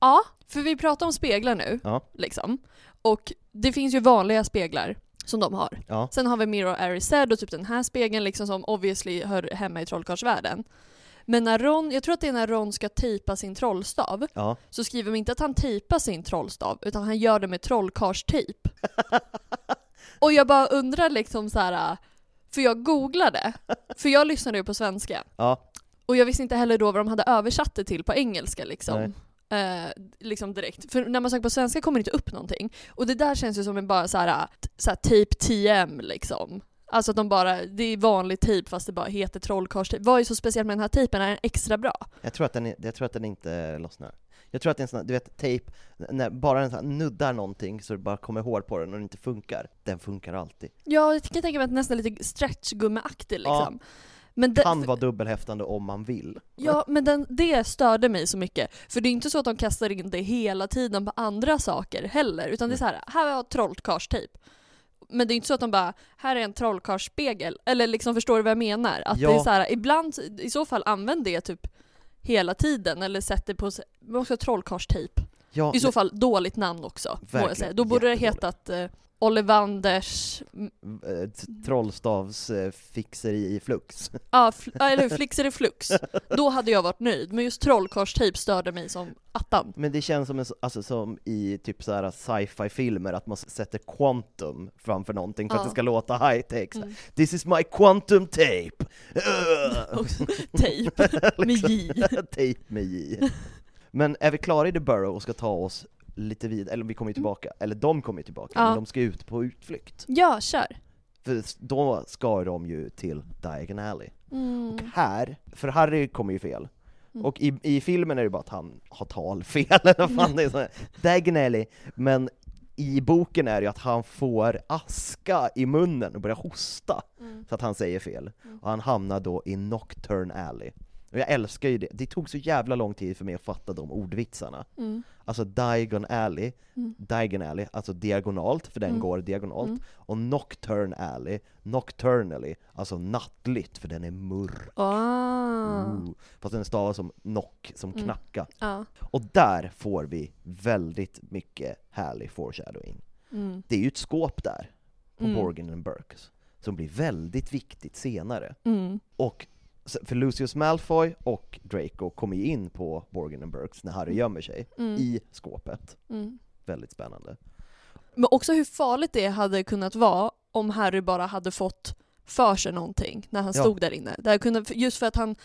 Ja, för vi pratar om speglar nu, Ja. liksom. Och det finns ju vanliga speglar som de har. Ja. Sen har vi Mirror Airy Said och typ den här spegeln liksom som obviously hör hemma i trollkarlsvärlden. Men när Ron, jag tror att det är när Ron ska tejpa sin trollstav, Ja. så skriver de inte att han tejpar sin trollstav, utan han gör det med trollkarlstejp. <laughs> och jag bara undrar liksom så här. för jag googlade, för jag lyssnade ju på svenska, Ja. och jag visste inte heller då vad de hade översatt det till på engelska liksom. Nej. Eh, liksom direkt. För när man söker på svenska kommer det inte upp någonting. Och det där känns ju som en bara så här, så här tape TM liksom. Alltså att de bara, det är vanlig tejp fast det bara heter trollkarlstejp. Vad är så speciellt med den här tejpen? Är den extra bra? Jag tror att den, är, jag tror att den inte lossnar. Jag tror att det är en sån du vet, tejp, när bara den så nuddar någonting så det bara kommer hår på den och den inte funkar. Den funkar alltid. Ja, jag kan tänka mig att den nästan är lite stretchgummiaktig liksom. Men det, Kan vara dubbelhäftande om man vill. Ja, men den, det störde mig så mycket. För det är inte så att de kastar in det hela tiden på andra saker heller. Utan det är så här, här har jag trollkarlstejp. Men det är inte så att de bara, här är en trollkarlsspegel. Eller liksom, förstår du vad jag menar? Att Ja. det är så här, ibland, i så fall använd det typ hela tiden. Eller sätt det på, men också trollkarlstejp. Ja, I så fall dåligt namn också, Verkligen. Då borde det hetat eh, Ollivanders, mm, eh, trollstavsfixeri i flux. ja, eller Flixer i flux. Då hade jag varit nöjd. Men just trollkarlstejp störde mig som attan. Men det känns som, en, alltså, som i typ så här sci-fi filmer, att man sätter quantum framför någonting för att Ja. det ska låta high-tech. Mm. This is my quantum tape! Ugh. Också tejp med J. <laughs> Tape med J. Men är vi klara i The Burrow och ska ta oss lite vidare, eller vi kommer ju tillbaka, eller de kommer ju tillbaka, Ja. men de ska ut på utflykt. Ja, kör. För då ska de ju till Diagon Alley. Mm. Och här, för Harry kommer ju fel. Mm. Och i, i filmen är det bara att han har talfel, <laughs> eller vad fan det är, Diagon Alley. Men i boken är det ju att han får aska i munnen och börjar hosta, Mm. så att han säger fel. Mm. Och han hamnar då i Nocturne Alley. Och jag älskar ju det, det tog så jävla lång tid för mig att fatta de ordvitsarna. Mm. Alltså Diagon Alley, Mm. Diagon Alley, alltså diagonalt, för den Mm. går diagonalt, Mm. och Nocturne Alley, Nocturnally, alltså nattligt, för den är. Ah. Ooh. Fast den stavas som knock, som Mm. knacka. Ja. Och där får vi väldigt mycket härlig foreshadowing. Mm. Det är ju ett skåp där, på. Borgin and Burkes, som blir väldigt viktigt senare. Och för Lucius Malfoy och Draco kommer ju in på Borgin and Burkes när Harry gömmer sig, Mm. i skåpet. Mm. Väldigt spännande. Men också hur farligt det hade kunnat vara om Harry bara hade fått för sig någonting när han Ja. stod där inne. Det kunnat, just för att han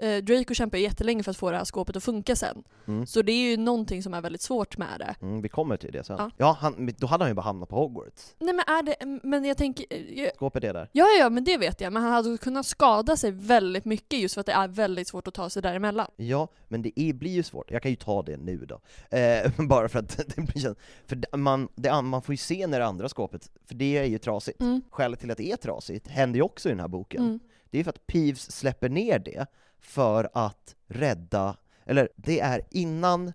eh, Draco kämpar ju jättelänge för att få det här skåpet att funka sen. Mm. Så det är ju någonting som är väldigt svårt med det. Mm, vi kommer till det sen. Ja. Ja, han, då hade han ju bara hamnat på Hogwarts. Nej men är det, men jag tänker, eh, jag- Skåpet är där. ja ja men det vet jag, men han hade kunnat skada sig väldigt mycket just för att det är väldigt svårt att ta sig däremellan. Ja, men det är, blir ju svårt. Jag kan ju ta det nu då. Eh, <laughs> bara för att det blir. För man, det, an- man får ju se när det andra skåpet, för det är ju trasigt. Mm. Skälet till att det är trasigt händer ju också i den här boken. Mm. Det är för att Peeves släpper ner det för att rädda, eller det är innan,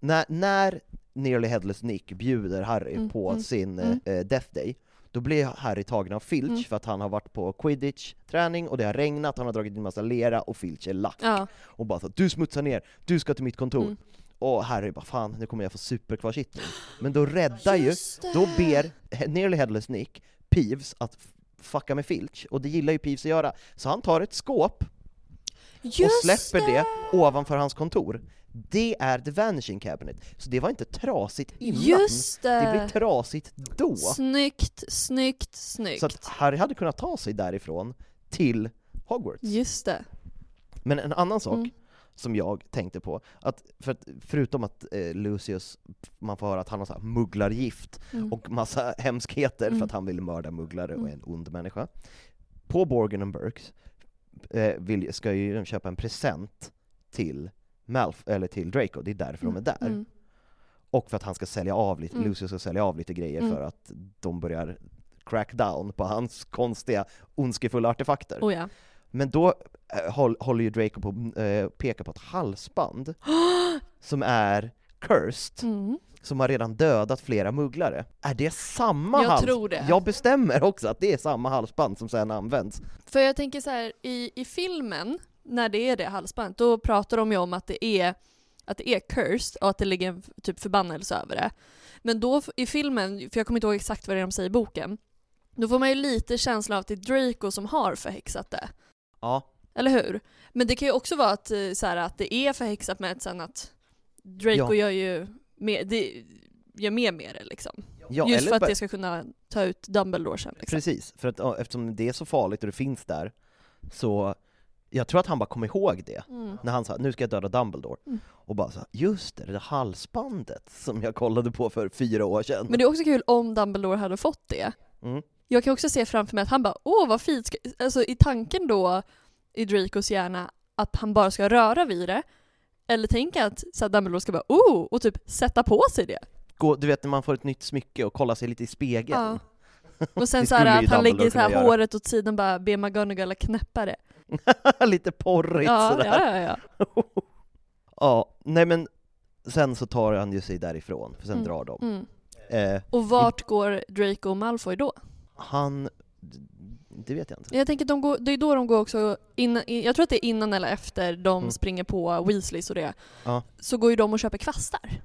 när, när Nearly Headless Nick bjuder Harry Mm, på mm, sin mm. eh, Death Day, då blir Harry tagen av Filch Mm. för att han har varit på quidditch-träning och det har regnat, han har dragit in massa lera och Filch är lack. Ja. Och bara så du smutsar ner, du ska till mitt kontor. Mm. Och Harry bara fan, nu kommer jag få superkvarsittning. Men då räddar ju, då ber Nearly Headless Nick Peeves att fucka med Filch, och det gillar ju Peeves att göra. Så han tar ett skåp och Just släpper det ovanför hans kontor. Det är The Vanishing Cabinet. Så det var inte trasigt innan. Just Det det! trasigt då. Snyggt, snyggt, snyggt. Så att Harry hade kunnat ta sig därifrån till Hogwarts. Just det. Men en annan sak Mm. som jag tänkte på, att, för att förutom att eh, Lucius, man får höra att han har så här mugglargift Mm. och massa hemskheter för Mm. att han vill mörda mugglare och är en Mm. ond människa. På Borgin and Burkes eh, vill, ska ju de köpa en present till Malf eller till Draco, det är därför de är där. Mm. Och för att han ska sälja av lite, Mm. Lucius ska sälja av lite grejer Mm. för att de börjar crack down på hans konstiga, ondskefulla artefakter. Oh ja. Men då eh, håll, håller ju Draco på att eh, peka på ett halsband <gasps> som är cursed, Mm. som har redan dödat flera mugglare. Är det samma Jag hals... tror det. Jag bestämmer också att det är samma halsband som sen används. För jag tänker så här, i, i filmen, när det är det halsbandet, då pratar de ju om att det är att det är cursed och att det ligger en typ förbannelse över det. Men då i filmen, för jag kommer inte ihåg exakt vad det är de säger i boken, då får man ju lite känslan av att det är Draco som har förhäxat det. Ja, Eller hur? Men det kan ju också vara att, eh, så här, att det är förhäxat med sen att Draco Ja. gör ju mer, det, gör mer med det liksom. ja Just för att det ska kunna ta ut Dumbledore sen. Liksom. Precis, för att ja, eftersom det är så farligt och det finns där, så jag tror att han bara kom ihåg det. Mm. När han sa nu ska jag döda Dumbledore, Mm. och bara så just det, det där halsbandet som jag kollade på för fyra år sedan. Men det är också kul om Dumbledore hade fått det. Mm. Jag kan också se framför mig att han bara åh vad fint, alltså i tanken då i Dracos hjärna att han bara ska röra vid det. Eller tänka att så att Dumbledore ska bara oh och typ sätta på sig det. Gå, du vet när man får ett nytt smycke och kolla sig lite i spegeln. Ja. <laughs> Och sen så här att han lägger så här håret åt sidan bara ber McGonagall knäppa det. <laughs> lite porrigt Ja, sådär. ja, ja, ja. <laughs> Ja, nej men sen så tar han ju sig därifrån, för sen Mm. drar de. Mm. Eh, Och vart går Draco och Malfoy då? han... Det vet jag inte. Jag tänker att de går, det är då de går också, innan, jag tror att det är innan eller efter de Mm. springer på Weasleys och det. Ja. Så går ju de och köper kvastar.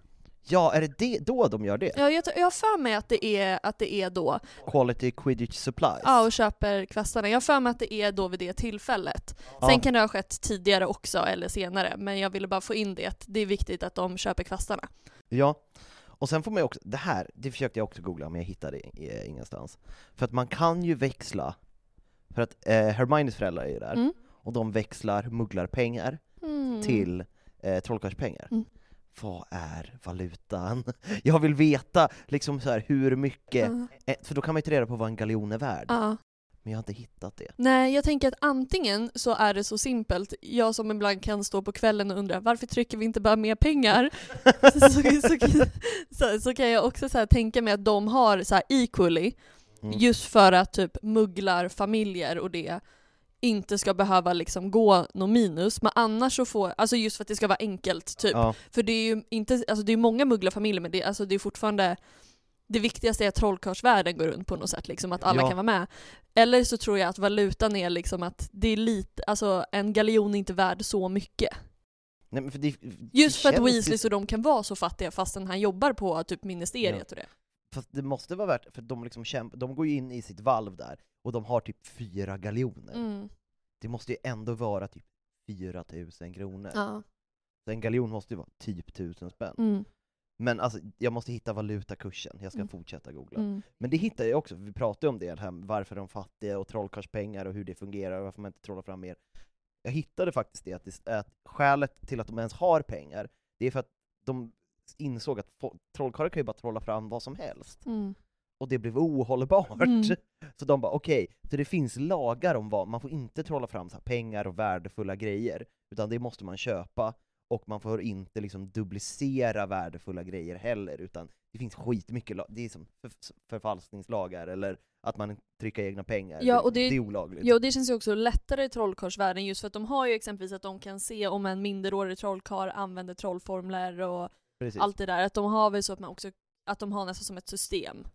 Ja, är det, det då de gör det? Ja, jag, jag har för mig att det är, att det är då. Quality Quidditch Supplies? Ja, och köper kvastarna. Jag har för mig att det är då vid det tillfället. Ja. Sen kan det ha skett tidigare också, eller senare. Men jag ville bara få in det, att det är viktigt att de köper kvastarna. Ja. Och sen får man ju också, det här, det försökte jag också googla men jag hittade eh, ingenstans. För att man kan ju växla, för att eh, Hermiones föräldrar är ju där, Mm. och de växlar mugglarpengar Mm. till eh, trollkarlspengar. Mm. Vad är valutan? <laughs> Jag vill veta liksom så här, hur mycket, Ja. eh, för då kan man ju ta reda på vad en galjon är värd. Ja. Men jag har inte hittat det. Nej, jag tänker att antingen så är det så simpelt, jag som ibland kan stå på kvällen och undra varför trycker vi inte bara mer pengar? <laughs> så, så, så, så, så kan jag också så här tänka mig att de har så här equally, Mm. just för att typ mugglar familjer och det inte ska behöva liksom gå någon minus, men annars så får, alltså just för att det ska vara enkelt typ. Ja, För det är ju inte, alltså det är många mugglarfamiljer men det, alltså det är fortfarande det viktigaste är att trollkarlsvärlden går runt på något sätt, liksom att alla Ja. kan vara med. Eller så tror jag att valutan är liksom att det är lite, alltså en galjon är inte värd så mycket. nej, för det, Just det för att Weasleys och de kan vara så fattiga fastän han jobbar på typ ministeriet och det. Fast det måste vara värt, för de liksom kämpar, de går ju in i sitt valv där, och de har typ fyra galjoner. Mm. Det måste ju ändå vara typ 4000 kronor. Ja. Så en galjon måste ju vara typ 1000 spänn. Mm. Men alltså, jag måste hitta valutakursen, jag ska Mm. fortsätta googla. Mm. Men det hittar jag också, vi pratade om det här, varför de fattiga och trollkarlspengar och hur det fungerar och varför man inte trollar fram mer jag hittade faktiskt det, att, det, att skälet till att de ens har pengar, det är för att de insåg att trollkarlar kan ju bara trolla fram vad som helst. Mm. Och det blev ohållbart. Mm. <laughs> Så de bara okej, så det finns lagar om vad, man får inte trolla fram så pengar och värdefulla grejer, utan det måste man köpa, och man får inte liksom duplicera värdefulla grejer heller, utan det finns skitmycket det är som för, förfalskningslagar, eller att man trycker egna pengar, Ja, och det- det är olagligt. Ja, och det känns ju också lättare i trollkarlsvärlden just för att de har ju exempelvis att de kan se om en minderårig trollkarl använder trollformler och Precis. allt det där. Att de har väl så att man också att de har nästan som ett system.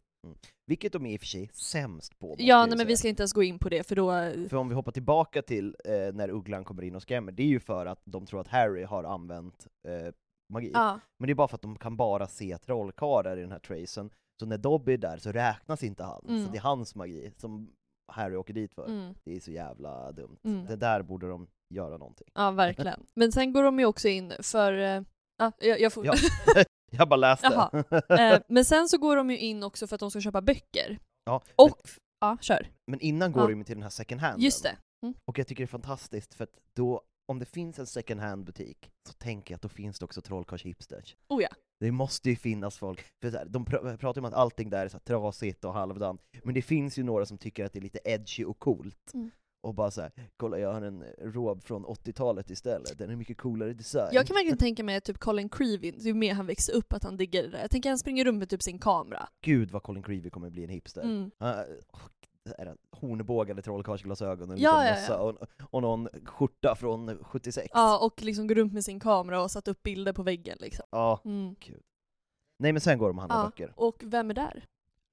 Vilket de är i och för sig sämst på. Ja, nej men vi ska inte ens gå in på det för då... För om vi hoppar tillbaka till eh, när Ugglan kommer in och skrämmer, det är ju för att de tror att Harry har använt eh, magi. Ja, Men det är bara för att de kan bara se trollkarlar i den här tracen, så när Dobby är där så räknas inte han, Mm. så det är hans magi som Harry åker dit för. mm, Det är så jävla dumt. Mm. Det där borde de göra någonting. ja verkligen. Men sen går de ju också in för... Ja, jag, jag får... Ja. <laughs> <laughs> Jag bara läste. Eh, men sen så går de ju in också för att de ska köpa böcker. Ja, Och... Ja, kör. Men innan går Ja. de ju till den här second hand. Just det. Och jag tycker det är fantastiskt, för att då, om det finns en second hand butik, så tänker jag att då finns det också trollkarls hipsters. Oh ja. Det måste ju finnas folk, för här, de pr pratar om att allting där är så här trasigt och halvdant, men det finns ju några som tycker att det är lite edgy och coolt. Mm. Och bara så här, kolla jag har en rob från 80-talet istället, den är mycket coolare design. Jag kan verkligen tänka mig att typ Colin Creevy, ju mer han växer upp, att han diggar det där. Jag tänker han springer runt med typ sin kamera. Gud vad Colin Creevy kommer bli en hipster. Mm. Det är hornbågade trollkarlsglasögon, en Ja, ja, ja. och, och någon skjorta från 76. Ja, och liksom går runt med sin kamera och satt upp bilder på väggen liksom. Ja, Mm. kul. Nej men sen går de och handlar Ja, böcker. och vem är där?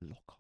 Lockhart.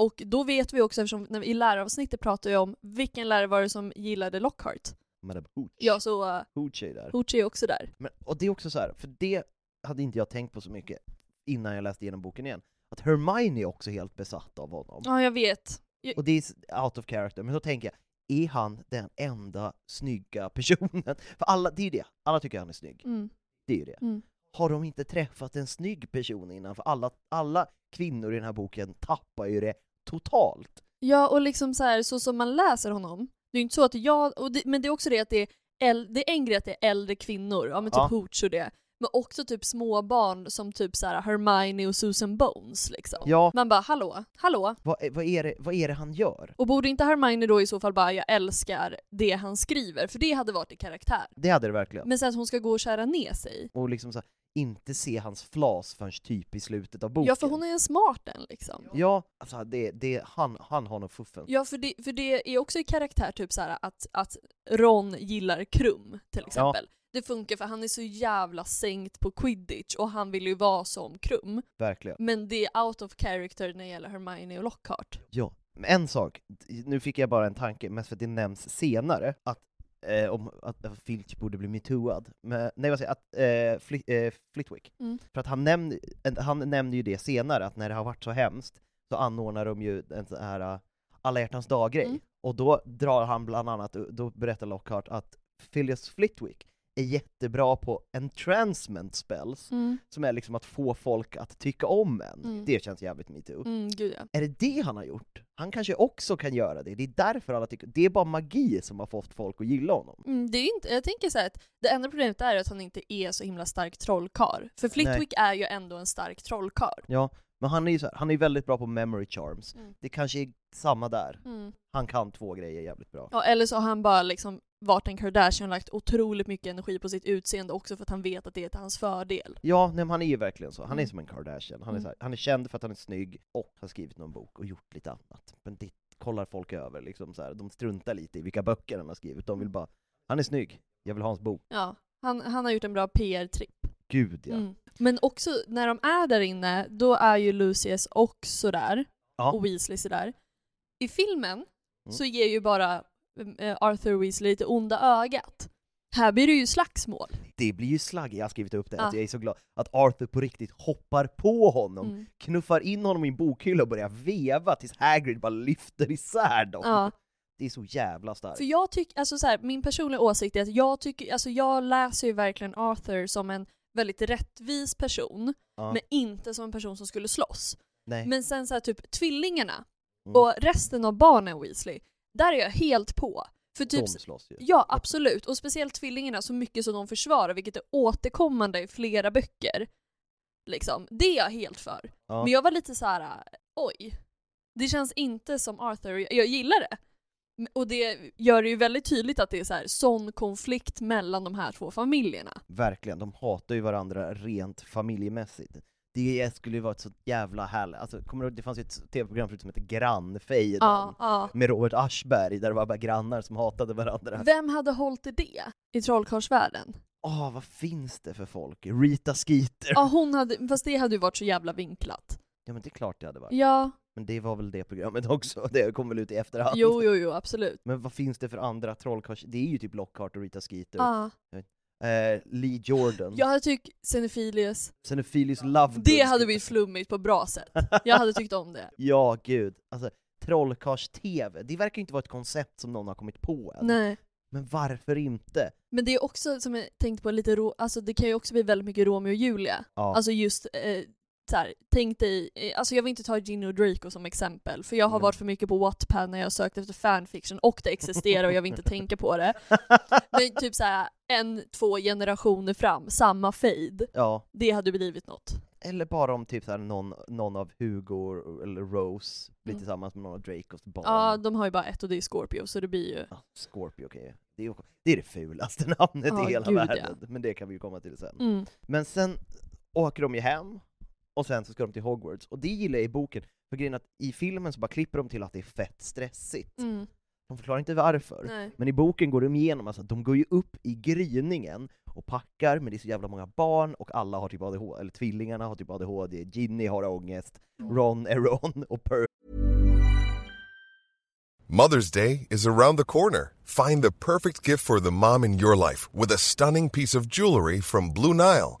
Och då vet vi också, eftersom när vi, i läraravsnittet pratar vi om vilken lärare var det som gillade Lockhart. Madame Hooch. Ja, så uh, Hooch är där. Hooch är också där. Men, och det är också så här, för det hade inte jag tänkt på så mycket innan jag läste igenom boken igen, att Hermione är också helt besatt av honom. Ja, jag vet. Och det är out of character, men så tänker jag, är han den enda snygga <laughs> personen? För alla, det är ju det, alla tycker han är snygg. Mm. Det är ju det. Mm. Har de inte träffat en snygg person innan? För alla, alla kvinnor i den här boken tappar ju det totalt. Ja, och liksom så här, så som man läser honom, det är inte så att jag, det, men det är också det att det är, äl, det är en grej att det är äldre kvinnor, ja men typ Ja. Hooch och det, men också typ små barn som typ så här Hermione och Susan Bones liksom. Ja, Man bara hallå, hallå? vad, vad, är det, vad är det han gör? Och borde inte Hermione då i så fall bara jag älskar det han skriver, för det hade varit i karaktär. Det hade det verkligen. Men sen att hon ska gå och kära ner sig. Och liksom så här, inte se hans flas förrän typ i slutet av boken. Ja för hon är en smart en liksom. Ja, alltså det, det, han, han har nog fuffen. Ja för det, för det är också i karaktär typ så här att, att Ron gillar Krum till exempel. Det funkar för han är så jävla sänkt på quidditch och han vill ju vara som Krum. Verkligen. Men det är out of character när det gäller Hermione och Lockhart. Ja. Men en sak, nu fick jag bara en tanke, mest för att det nämns senare, att eh, om att att Filch borde bli metooad. Men, nej vad säger jag, att eh, Fli, eh, Flitwick. Mm. För att han nämnde, en- han nämnde ju det senare, att när det har varit så hemskt, så anordnar de ju en sån här uh, alla hjärtans dag-grej. Mm. Och då drar han bland annat, då berättar Lockhart att Phileas Flitwick är jättebra på entrancement spells, som är liksom att få folk att tycka om en. Mm. Det känns jävligt metoo. Mm, gud ja. Är det det han har gjort? Han kanske också kan göra det, det är därför alla tycker, det är bara magi som har fått folk att gilla honom. Mm, det är inte, jag tänker så här att det enda problemet är att han inte är så himla stark trollkarl. För Flitwick är ju ändå en stark trollkarl. Ja, men han är ju så här, han är väldigt bra på memory charms. Mm. Det kanske är samma där. Mm. Han kan två grejer jävligt bra. Ja, eller så har han bara liksom varit en Kardashian och lagt otroligt mycket energi på sitt utseende också för att han vet att det är till hans fördel. Ja, nej, men han är ju verkligen så. Han är Mm. som en Kardashian. Han är, Mm. så här, han är känd för att han är snygg och har skrivit någon bok och gjort lite annat. Men det kollar folk över, liksom så här. de struntar lite i vilka böcker han har skrivit. De vill bara, han är snygg, jag vill ha hans bok. Ja, han, han har gjort en bra PR-tripp. Gud ja. Mm. Men också när de är där inne, då är ju Lucius också där, Ja. och Weasley sådär. I filmen så ger ju bara Arthur Weasley lite onda ögat. Här blir det ju slagsmål. Det blir ju slagg, jag har skrivit upp det, Ja. jag är så glad att Arthur på riktigt hoppar på honom, Mm. knuffar in honom i en bokhylla och börjar veva tills Hagrid bara lyfter isär dem. Ja. Det är så jävla starkt. För jag tycker, alltså så här, min personliga åsikt är att jag tycker, alltså jag läser ju verkligen Arthur som en väldigt rättvis person, Ja. men inte som en person som skulle slåss. Nej. Men sen så här, typ tvillingarna Mm. och resten av barnen Weasley, där är jag helt på. För typ, De slåss ju. ja absolut, och speciellt tvillingarna så mycket som de försvarar, vilket är återkommande i flera böcker. Liksom, det är jag helt för. Ja. Men jag var lite så här: oj. Det känns inte som Arthur, jag gillar det. Och det gör det ju väldigt tydligt att det är så här, sån konflikt mellan de här två familjerna. Verkligen, de hatar ju varandra rent familjemässigt. Det skulle ju vara ett så jävla härligt, alltså kommer du det fanns ju ett tv-program förut som hette Grannfejden, Ja, ja. med Robert Aschberg, där det var bara grannar som hatade varandra. Vem hade hållit i det i trollkarlsvärlden? Åh, vad finns det för folk? Rita Skeeter! Ja, hon hade, fast det hade ju varit så jävla vinklat. Ja men det är klart det hade varit. Ja, Men det var väl det programmet också, <laughs> det kom väl ut i efterhand. jo, jo, jo, absolut. Men vad finns det för andra trollkarls... Det är ju typ Lockhart och Rita Skeeter. Ja. Eh, Lee Jordan. Jag hade tyckt Xenophilius, Xenophilius Lovegood. det hade blivit flummigt på bra sätt. Jag hade tyckt om det. <laughs> Ja, gud. Alltså, trollkarls-tv, det verkar ju inte vara ett koncept som någon har kommit på än. Nej. Men varför inte? Men det är också, som jag tänkte på, lite ro, alltså det kan ju också bli väldigt mycket Romeo och Julia. Ja. Alltså just eh, så här, tänk dig, eh, alltså jag vill inte ta Ginny och Draco som exempel, för jag har Nej. varit för mycket på Wattpad när jag sökt efter fanfiction, och det existerar och jag vill inte tänka på det. <laughs> Men typ så här, en, två generationer fram, samma fade. ja. Det hade blivit något. Eller bara om typ såhär, någon, någon av Hugo eller Rose blir Mm. tillsammans med någon av Dracos barn. Ja, de har ju bara ett och det är Scorpio, så det blir ju... Ja, Scorpio, okej. Det, är, ju- det är det fulaste <laughs> namnet Ja, i hela gud, ja. världen, men det kan vi ju komma till sen. Mm. Men sen åker de ju hem, och sen så ska de till Hogwarts, och det gillar jag i boken, för grejen att i filmen så bara klipper de till att det är fett stressigt. Mm. De förklarar inte varför. Nej. Men i boken går de igenom, alltså, de går ju upp i gryningen och packar, men det är så jävla många barn, och alla har typ ADHD, eller tvillingarna har typ ADHD, Ginny har ångest, Ron <laughs> är Ron, och Per Mother's Day is around the corner. Find the perfect gift for the mom in your life with a stunning piece of jewelry from Blue Nile.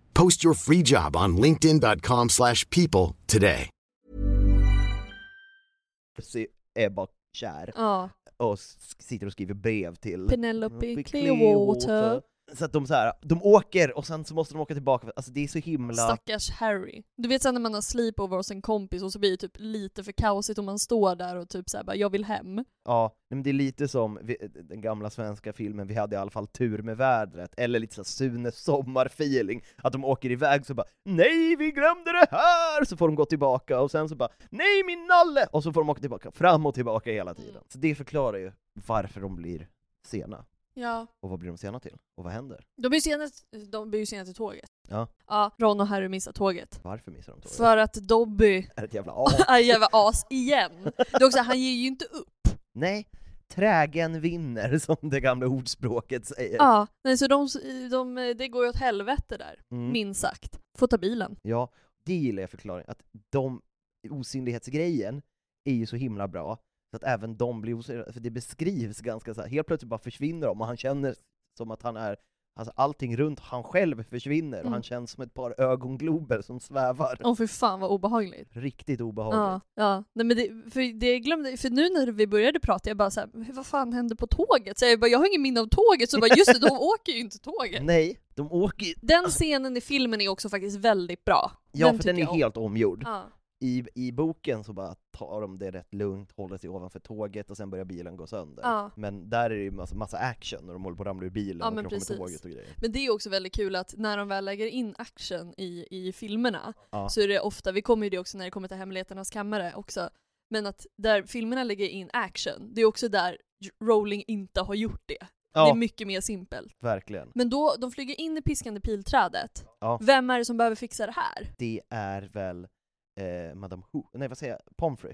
Post your free job on linkedin.com/people slash people today. Percy är bara kär, Ja. och s- sitter och skriver brev till Penelope Clearwater. Så att de så här, de åker, och sen så måste de åka tillbaka, alltså det är så himla... Stackars Harry. Du vet sen när man har sleepover hos en kompis och så blir det typ lite för kaosigt och man står där och typ såhär bara 'jag vill hem' Ja, men det är lite som vi, den gamla svenska filmen Vi hade i alla fall tur med vädret, eller lite så Sunes sommarfeeling, att de åker iväg så bara Nej, vi glömde det här! Så får de gå tillbaka, och sen så bara Nej, min nalle! Och så får de åka tillbaka, fram och tillbaka hela tiden. Mm. Så det förklarar ju varför de blir sena. Ja. Och vad blir de sena till? Och vad händer? De blir ju sena, de blir ju sena till tåget. Ja. Ja, Ron och Harry missar tåget. Varför missar de tåget? För att Dobby <laughs> Är ett jävla as? <laughs> är jävla as igen. Det är också, han ger ju inte upp. Nej, trägen vinner, <laughs> som det gamla ordspråket säger. Ja, nej så de, de, det går ju åt helvete där, Mm. minst sagt. Får ta bilen. Ja, det gillar jag förklaringen, att de, osynlighetsgrejen är ju så himla bra, så att även de blir osynliga, för det beskrivs ganska så här. helt plötsligt bara försvinner de, och han känner som att han är, alltså allting runt han själv försvinner, och Mm. han känns som ett par ögonglober som svävar. Åh för fan vad obehagligt. Riktigt obehagligt. Ja, ja. Nej, men det, för det glömde, för nu när vi började prata, jag bara såhär, vad fan hände på tåget? Så jag bara, jag har ingen minne av tåget, så jag bara, just det, de <laughs> åker ju inte tåget. Nej, de åker ju- Den scenen i filmen är också faktiskt väldigt bra. Ja, för tycker den är jag helt omgjord. Ja. I, I boken så bara tar de det rätt lugnt, håller sig ovanför tåget och sen börjar bilen gå sönder. Ja. Men där är det ju massa, massa action när de håller på att ramla ur bilen Ja, och krockar med tåget och grejer. Men det är också väldigt kul att när de väl lägger in action i, i filmerna, Ja. så är det ofta, vi kommer ju det också när det kommer till Hemligheternas kammare också, men att där filmerna lägger in action, det är också där Rowling inte har gjort det. Det Ja, är mycket mer simpelt. verkligen. Men då, de flyger in i piskande pilträdet. Vem är det som behöver fixa det här? Det är väl eh, Madame Who, nej vad säger jag, Pomfrey?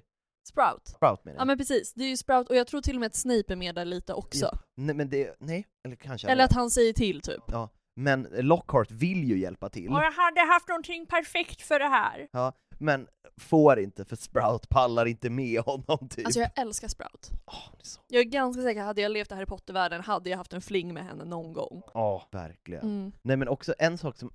Sprout. Sprout menar Ja jag. men precis, det är ju Sprout och jag tror till och med att Snape är med där lite också. Ja. Nej, men det, nej, eller kanske Eller att han säger till typ. Ja, men Lockhart vill ju hjälpa till. jag hade haft någonting perfekt för det här. Ja, men får inte för Sprout pallar inte med honom typ. Alltså jag älskar Sprout. Det är så... Jag är ganska säker, hade jag levt i Harry Potter-världen hade jag haft en fling med henne någon gång. Ja, verkligen. Mm. Nej men också en sak som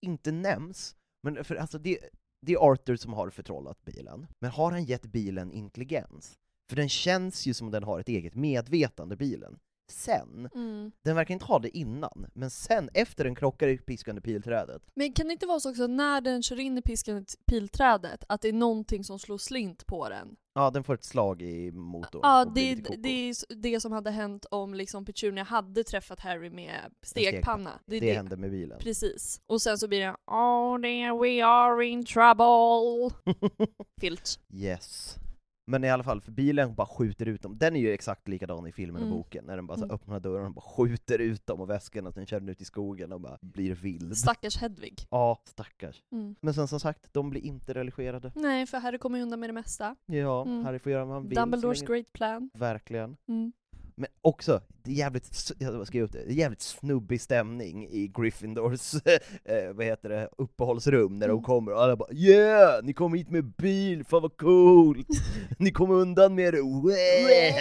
inte nämns, men för alltså det, det är Arthur som har förtrollat bilen, men har han gett bilen intelligens? För den känns ju som den har ett eget medvetande, bilen. Sen, Mm. den verkar inte ha det innan, men sen, efter den krockar i piskande pilträdet, Men kan det inte vara så också när den kör in i piskande pilträdet, att det är någonting som slår slint på den? Ja den får ett slag i motorn. Ja, det, är det som hade hänt om liksom Petunia hade träffat Harry med stekpanna. Det, det det. hände med bilen. Precis. Och sen så blir det Oh there we are in trouble. <laughs> Filt. Yes. Men i alla fall, för bilen bara skjuter ut dem. Den är ju exakt likadan i filmen och Mm. boken, när den bara så Mm. öppnar dörren och bara skjuter ut dem och väskorna, sen kör den ut i skogen och bara blir vild. Stackars Hedvig. Ja, stackars. Mm. Men sen som sagt, de blir inte religerade. Nej, för Harry kommer ju undan med det mesta. Ja, Mm. Harry får göra vad han vill. Dumbledores great plan. Verkligen. Men också, det är jävligt, jag skrev upp det, jävligt snubbig stämning i Gryffindors, <laughs> eh, vad heter det, uppehållsrum när de Mm. kommer och alla bara 'Yeah! Ni kommer hit med bil, fan vad coolt! <laughs> Ni kommer undan med det, Wee!"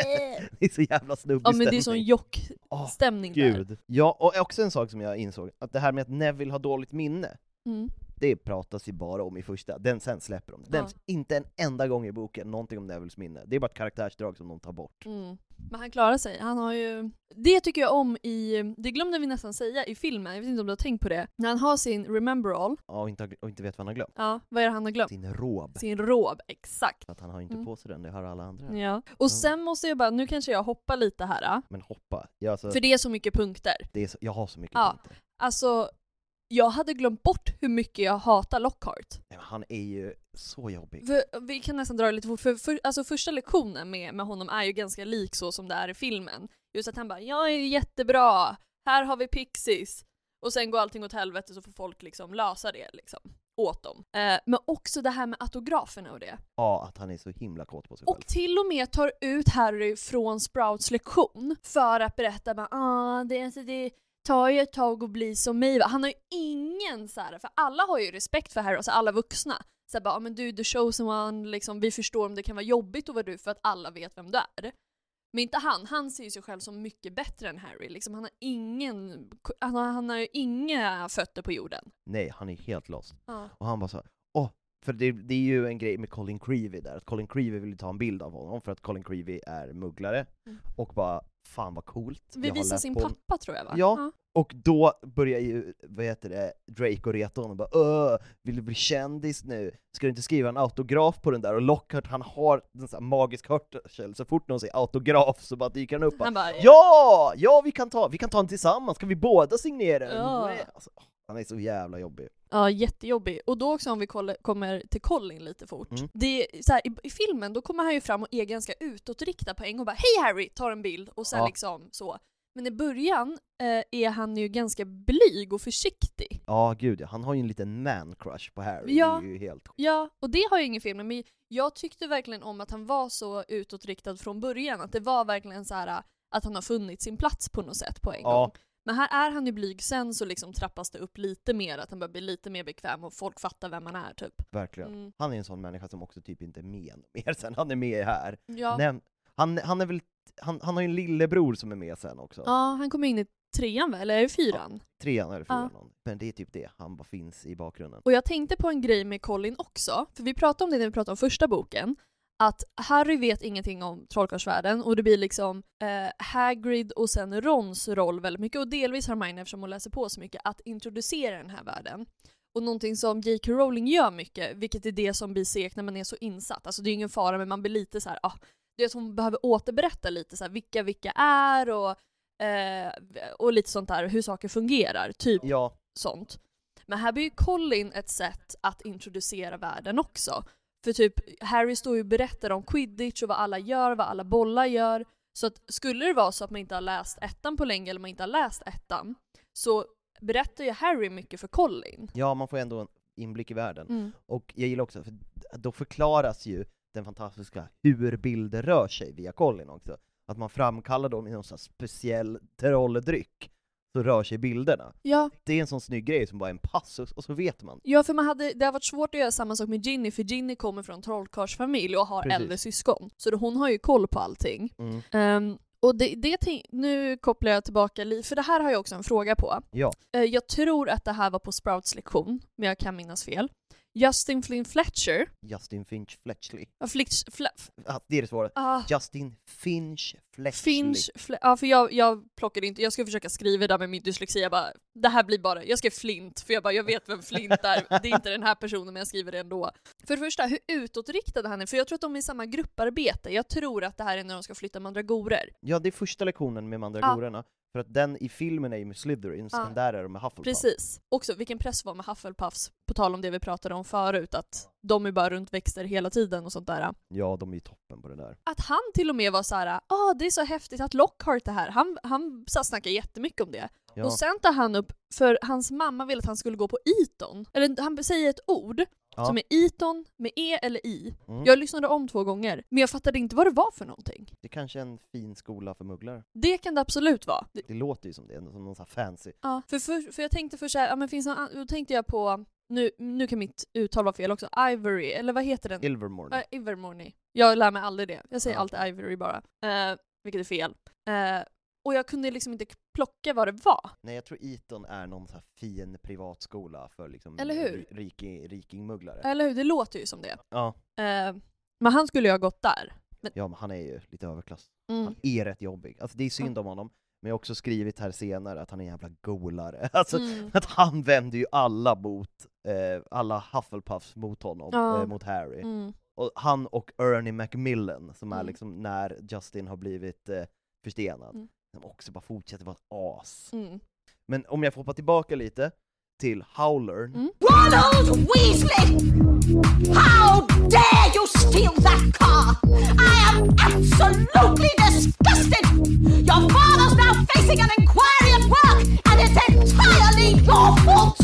<laughs> Det är så jävla snubbig Ja men det är stämning. sån jock-stämning Åh, där. Ja, och också en sak som jag insåg, att det här med att Neville har dåligt minne, Mm. Det pratas ju bara om i första, den sen släpper de. Det nämns inte en enda gång i boken någonting om Nevilles minne. Det är bara ett karaktärsdrag som de tar bort. Mm. Men han klarar sig. Han har ju... Det tycker jag om i... Det glömde vi nästan säga i filmen, jag vet inte om du har tänkt på det. När han har sin remember all, Ja, och inte, och inte vet vad han har glömt. ja, vad är det han har glömt? Sin råb. Sin råb, exakt. Att han har inte Mm. på sig den, det har alla andra. Ja. Och sen måste jag bara, nu kanske jag hoppar lite här, ah, Men hoppa, jag, alltså, för det är så mycket punkter. det är så, jag har så mycket Ja. punkter. Alltså, jag hade glömt bort hur mycket jag hatar Lockhart. Nej, men Han är ju så jobbig. För, vi kan nästan dra det lite fort, för, för alltså första lektionen med, med honom är ju ganska lik så som det är i filmen. Just att han bara 'Jag är jättebra, här har vi Pixies' och sen går allting åt helvete så får folk liksom lösa det liksom åt dem. Eh, men också det här med autograferna och det. Ja, att han är så himla kåt på sig Och själv. till och med tar ut Harry från Sprouts lektion för att berätta bara ah, det, alltså, det tar ju ett tag att bli som mig. va?" Han har ju ingen så här, för alla har ju respekt för Harry, alltså alla vuxna. Så här, bara, men du the chosen one, liksom, vi förstår om det kan vara jobbigt att vara du för att alla vet vem du är. Men inte han, han ser ju sig själv som mycket bättre än Harry. Liksom, han, har ingen, han, har, han har ju inga fötter på jorden. Nej, han är helt lost. Ja. Och han bara så här, för det, det är ju en grej med Colin Creevy där, att Colin Creevy vill ta en bild av honom för att Colin Creevy är mugglare, Mm. och bara fan vad coolt. Vi visar sin en- pappa tror jag va? Ja. Och då börjar ju, vad heter det, Drake och reta honom och bara Öh, vill du bli kändis nu? Ska du inte skriva en autograf på den där? Och Lockhart, han har en sån här magisk hörsel, så fort någon säger autograf så bara dyker han upp och Han bara, Ja! Ja, vi kan ta, vi kan ta den tillsammans, ska vi båda signera den? Ja. Alltså, han är så jävla jobbig. Ja, jättejobbig. Och då också om vi kommer till Colin lite fort. Mm. Det är, så här, i, I filmen då kommer han ju fram och är ganska utåtriktad på en gång bara Hej Harry! Tar en bild och sen Ja. liksom så. Men i början eh, är han ju ganska blyg och försiktig. Ja, gud ja. Han har ju en liten man-crush på Harry, Ja. det är ju helt Ja, och det har ju ingen film men jag tyckte verkligen om att han var så utåtriktad från början. Att det var verkligen så här att han har funnit sin plats på något sätt på en Ja. gång. Men här är han ju blyg, sen så liksom trappas det upp lite mer, att han börjar bli lite mer bekväm och folk fattar vem han är typ. Verkligen. Mm. Han är en sån människa som också typ inte är med mer sen han är med här. Ja. Näm- han, han är väl, han, han har ju en lillebror som är med sen också. Ja, han kom in i trean väl, eller är det fyran? Trean eller fyran. Ja. Men det är typ det, han bara finns i bakgrunden. Och jag tänkte på en grej med Colin också, för vi pratade om det när vi pratade om första boken, att Harry vet ingenting om trollkarlsvärlden och det blir liksom eh, Hagrid och sen Rons roll väldigt mycket, och delvis Hermione eftersom hon läser på så mycket, att introducera den här världen. Och någonting som J.K. Rowling gör mycket, vilket är det som blir segt när man är så insatt, alltså det är ingen fara men man blir lite så här, ah, det är att hon behöver återberätta lite så här, vilka vilka är och, eh, och lite sånt där, hur saker fungerar, typ Ja, sånt. Men här blir ju Colin ett sätt att introducera världen också. För typ, Harry står ju och berättar om quidditch och vad alla gör, vad alla bollar gör. Så att skulle det vara så att man inte har läst ettan på länge eller man inte har läst ettan, så berättar ju Harry mycket för Colin. ja, man får ändå en inblick i världen. Mm. Och jag gillar också, för då förklaras ju den fantastiska hur bilder rör sig via Colin också. Att man framkallar dem i någon sån speciell trolldryck, så rör sig bilderna. Ja, Det är en sån snygg grej som bara är en passus, och så vet man. ja för man hade, det har varit svårt att göra samma sak med Ginny, för Ginny kommer från trollkarlsfamilj och har Precis. äldre syskon. Så då, hon har ju koll på allting. Mm. Ehm, och det, det, nu kopplar jag tillbaka lite, för det här har jag också en fråga på. Ja, Eh, jag tror att det här var på Sprouts lektion, men jag kan minnas fel. Justin Flynn Fletcher, Justin Finch Fletchley. ja, Flitch, fla, Ja, det är det svåra. ah, Justin Finch Fletchley. Finch, Fle- ja för jag, jag plockade inte, jag ska försåka skriva det där med min dyslexi, jag bara, det här blir bara, jag skrev Flint, för jag bara, jag vet vem Flint är, det är inte den här personen men jag skriver det ändå. För det första, hur utåtriktad han är, för jag tror att de är i samma grupparbete, jag tror att det här är när de ska flytta mandragorer. Ja, det är första lektionen med mandragorerna, för att den i filmen är ju med Slytherins, Ja. men där är de med Hufflepuff. Precis. Också vilken press var med Hufflepuffs, på tal om det vi pratade om förut, att de är bara runt växter hela tiden och sånt där. Ja, de är ju toppen på det där. Att han till och med var så här, ah det är så häftigt att Lockhart är här, han, han snackar jättemycket om det. Ja. Och sen tar han upp, för hans mamma ville att han skulle gå på Eton, eller han säger ett ord Ja. som är Eton med E eller I. Mm. Jag lyssnade om två gånger, men jag fattade inte vad det var för någonting. Det är kanske är en fin skola för mugglare. Det kan det absolut vara. Det, Det låter ju som det, som någon sån här fancy. ja, för, för, för jag tänkte först såhär, ja men finns någon, då tänkte jag på, nu, nu kan mitt uttal vara fel också, Ivory, eller vad heter den? Ilvermorny. Uh, Ivermorny. Jag lär mig aldrig det. Jag säger Ja. alltid Ivory bara. Eh, vilket är fel. Eh, och jag kunde liksom inte plocka vad det var. Nej, jag tror Eton är någon sån här fin privatskola för liksom Eller hur? ri- Riking, rikingmugglare. Eller hur? Det låter ju som det. Ja. Eh, men han skulle ju ha gått där. ja, men han är ju lite överklass. Mm. Han är rätt jobbig. Alltså det är synd om honom, men jag har också skrivit här senare att han är en jävla golare. <laughs> Alltså, Mm. att han vänder ju alla mot, eh, alla Hufflepuffs mot honom, Ja. eh, mot Harry. Mm. Och han och Ernie Macmillan, som är Mm. liksom när Justin har blivit eh, förstenad, De också bara fortsätter vara ett as. Mm. Men om jag får hoppa tillbaka lite till Howlern, Mm. Ronald Weasley! How dare you steal that car! I am absolutely disgusted! Your father's now facing an inquiry at work, and it's entirely your fault!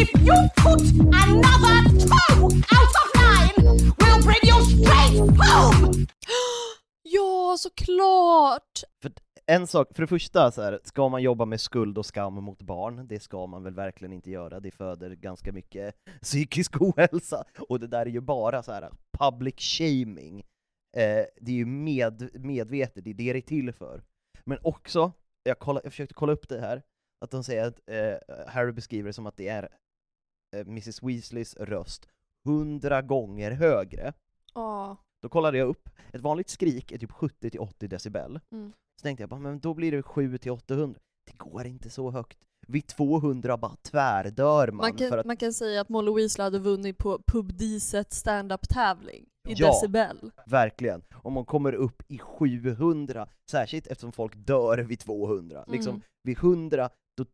If you put another toe out of line, we'll bring you straight home! <gasps> <gasps> Ja, såklart! En sak, för det första så här, ska man jobba med skuld och skam mot barn? Det ska man väl verkligen inte göra, det föder ganska mycket <laughs> psykisk ohälsa, och det där är ju bara så här public shaming. Eh, det är ju med, medvetet, det är det det är till för. Men också, jag, kolla, jag försökte kolla upp det här, att de säger att eh, Harry beskriver det som att det är eh, Mrs Weasleys röst hundra gånger högre. Ja. Då kollade jag upp, ett vanligt skrik är typ 70-80 decibel. Mm. Så tänkte jag bara, men då blir det 7-800. Det går inte så högt. Vid 200 bara tvärdör man, Man kan, för att man kan säga att Molly Weasley hade vunnit på Pub Diset stand-up tävling i Ja. decibel. verkligen, om man kommer upp i 700, särskilt eftersom folk dör vid 200. Liksom Mm. vid 100, då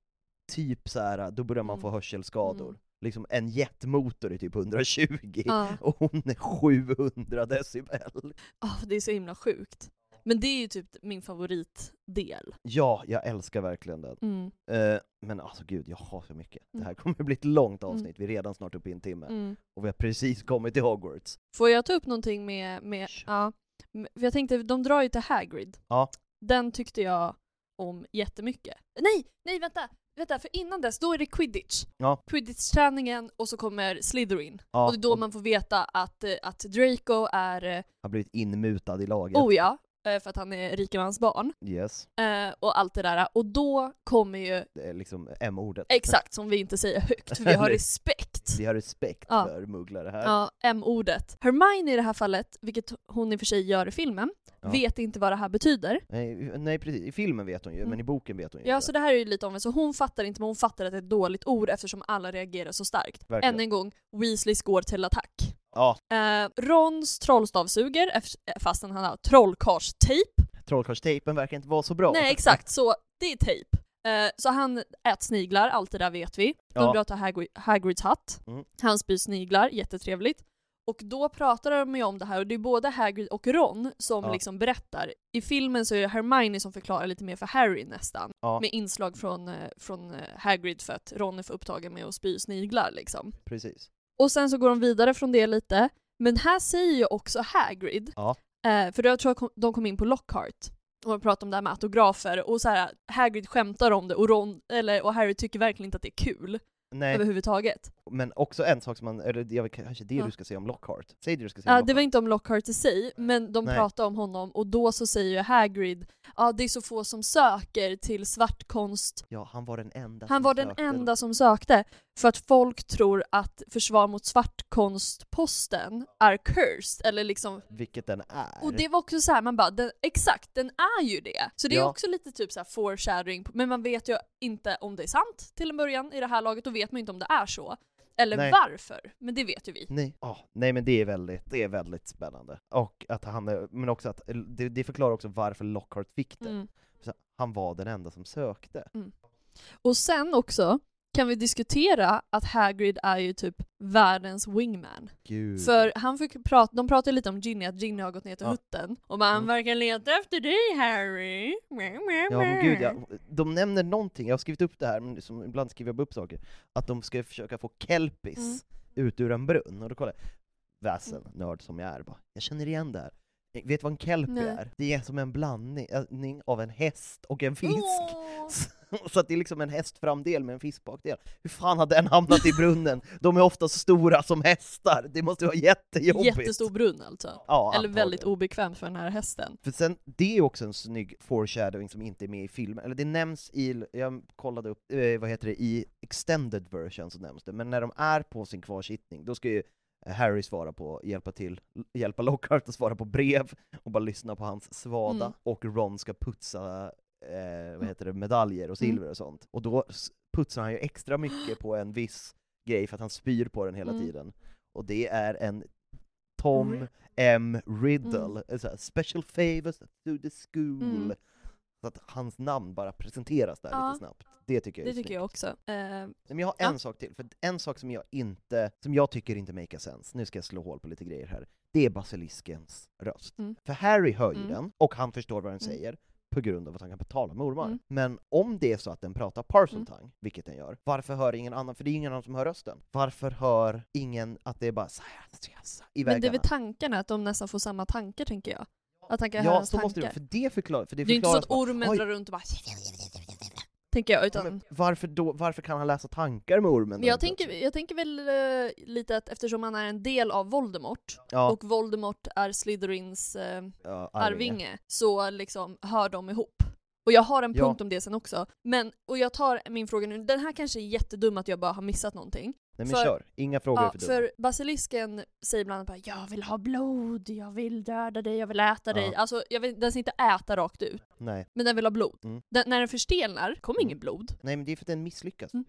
typ så här, då börjar man Mm. få hörselskador. Mm. Liksom en jetmotor är typ 120, Ja. och hon är 700 decibel. Ah, det är så himla sjukt. Men det är ju typ min favoritdel. Ja, jag älskar verkligen den. Mm. Eh, men alltså gud, jag har så mycket. Det Mm. här kommer bli ett långt avsnitt, vi är redan snart uppe i en timme. Mm. Och vi har precis kommit till Hogwarts. Får jag ta upp någonting med, med ja, jag tänkte, de drar ju till Hagrid. Ja. Den tyckte jag om jättemycket. Nej, nej vänta! Vänta, för innan dess, då är det quidditch. Ja. Quidditch-träningen och så kommer Slytherin. Ja, och det är då och man får veta att, eh, att Draco är, eh, har blivit inmutad i laget. oh ja, för att han är rikemans barn. Yes, Eh, och allt det där. Och då kommer ju, det är liksom M-ordet. exakt som vi inte säger högt, för vi har <laughs> respekt. Vi har respekt Ja. för mugglare här. Ja, M-ordet. Hermione i det här fallet, vilket hon i och för sig gör i filmen, Ja. vet inte vad det här betyder. Nej, nej precis, i filmen vet hon ju, Mm. men i boken vet hon ju Ja, inte. så det här är ju lite omvänt. Så hon fattar inte, men hon fattar att det är ett dåligt ord eftersom alla reagerar så starkt. Verkligen. Än en gång, Weasleys går till attack. Ja, Eh, Rons trollstavsuger, ef- fastän han har trollkarlstejp. trollkarlstejpen verkar inte vara så bra. Nej, exakt, så det är tejp. Eh, så han äter sniglar, allt det där vet vi. De Ja. till Hagrid, Hagrids hatt. Mm. Han spyr sniglar, jättetrevligt. Och då pratar de ju om det här, och det är både Hagrid och Ron som Ja. liksom berättar. I filmen så är det Hermione som förklarar lite mer för Harry nästan. Ja. Med inslag från, eh, från eh, Hagrid för att Ron är för upptagen med att spy sniglar liksom. Precis. Och sen så går de vidare från det lite. Men här säger ju också Hagrid, Ja. för jag tror att de kom in på Lockhart och pratade om det här med autografer och så här, Hagrid skämtar om det och, Ron, eller, och Harry tycker verkligen inte att det är kul Nej, överhuvudtaget. Men också en sak som man, eller jag vet kanske det Ja. du ska säga om Lockhart. Säg det du ska säga Ja, det var inte om Lockhart i sig, men de Nej. pratade om honom och då så säger ju Hagrid ja det är så få som söker till svartkonst. Ja, han var den enda Han som var den sökte. enda som sökte för att folk tror att försvar mot svartkonstposten är cursed, eller liksom Vilket den är. och det var också så här, man bara, den, exakt, den är ju det. Så det är Ja. också lite typ så här foreshadowing, men man vet ju inte om det är sant till en början i det här laget, då vet man ju inte om det är så. Eller Nej. varför, men det vet ju vi. Nej, ah, nej men det är väldigt, det är väldigt spännande. Och att han, är- men också att, det, det förklarar också varför Lockhart fick det. Mm. Så han var den enda som sökte. Och sen också kan vi diskutera att Hagrid är ju typ världens wingman. Gud. För han fick prata, de pratade lite om Ginny, att Ginny har gått ner till Ja. hutten. Och man Mm. verkar leta efter dig Harry. Ja men gud ja. De nämner någonting, jag har skrivit upp det här, men som ibland skriver jag upp saker, att de ska försöka få kelpis Mm. ut ur en brunn, och då kollar jag, väsen, nörd som jag är, bara, jag känner igen det här. Eh, Vet du vad en Nej. är? Det är som en blandning av en häst och en fisk. Åh. <laughs> Så att det är liksom en hästframdel med en fiskbakdel. Hur fan har den hamnat i brunnen? De är ofta så stora som hästar, det måste vara jättejobbigt. Jättestor brunn alltså. Ja, Eller väldigt obekvämt för den här hästen. För sen, det är också en snygg foreshadowing som inte är med i filmen, eller det nämns i, jag kollade upp, eh, vad heter det, i extended version så nämns det, men när de är på sin kvarsittning, då ska ju Harry svara på, hjälpa till, hjälpa Lockhart att svara på brev, och bara lyssna på hans svada, Mm. och Ron ska putsa, eh, vad heter det, medaljer och Mm. silver och sånt. Och då putsar han ju extra mycket på en viss grej för att han spyr på den hela Mm. tiden. Och det är en Tom M. Riddle, Mm. mm. här, special favors to the school. Så att hans namn bara presenteras där Ja. lite snabbt. Det tycker jag Det är tycker snyggt. jag också. Eh, Men jag har Ja. en sak till, för en sak som jag inte, som jag tycker inte make sense, nu ska jag slå hål på lite grejer här, det är basiliskens röst. Mm. För Harry hör ju Mm. den, och han förstår vad den Mm. säger, på grund av att han kan tala med ormar. Mm. Men om det är så att den pratar Parseltongue, Mm. vilket den gör, varför hör ingen annan, för det är ingen annan som hör rösten, varför hör ingen att det är bara i men det är väggarna? väl tankarna, att de nästan får samma tankar tänker jag. Att han kan höra Ja, hans så måste det tankar. för det förklarar, för det Det är inte så att ormen drar runt och bara tänker jag, Ja, utan men varför, då, varför kan han läsa tankar med ormen? Jag tänker, jag tänker väl eh, lite att eftersom han är en del av Voldemort, ja, och Voldemort är Slytherins eh, ja, arvinge, så liksom hör de ihop. Och jag har en Ja. punkt om det sen också. Men, och jag tar min fråga nu, den här kanske är jättedum att jag bara har missat någonting. Nej men för- kör, inga frågor Ja, för dumma. för basilisken säger bland annat bara 'Jag vill ha blod, jag vill döda dig, jag vill äta dig' Ja. Alltså jag vill, den ska inte äta rakt ut, Nej. men den vill ha blod. Mm. Den, när den förstelnar kommer Mm. inget blod. Nej men det är för att den misslyckas. Mm.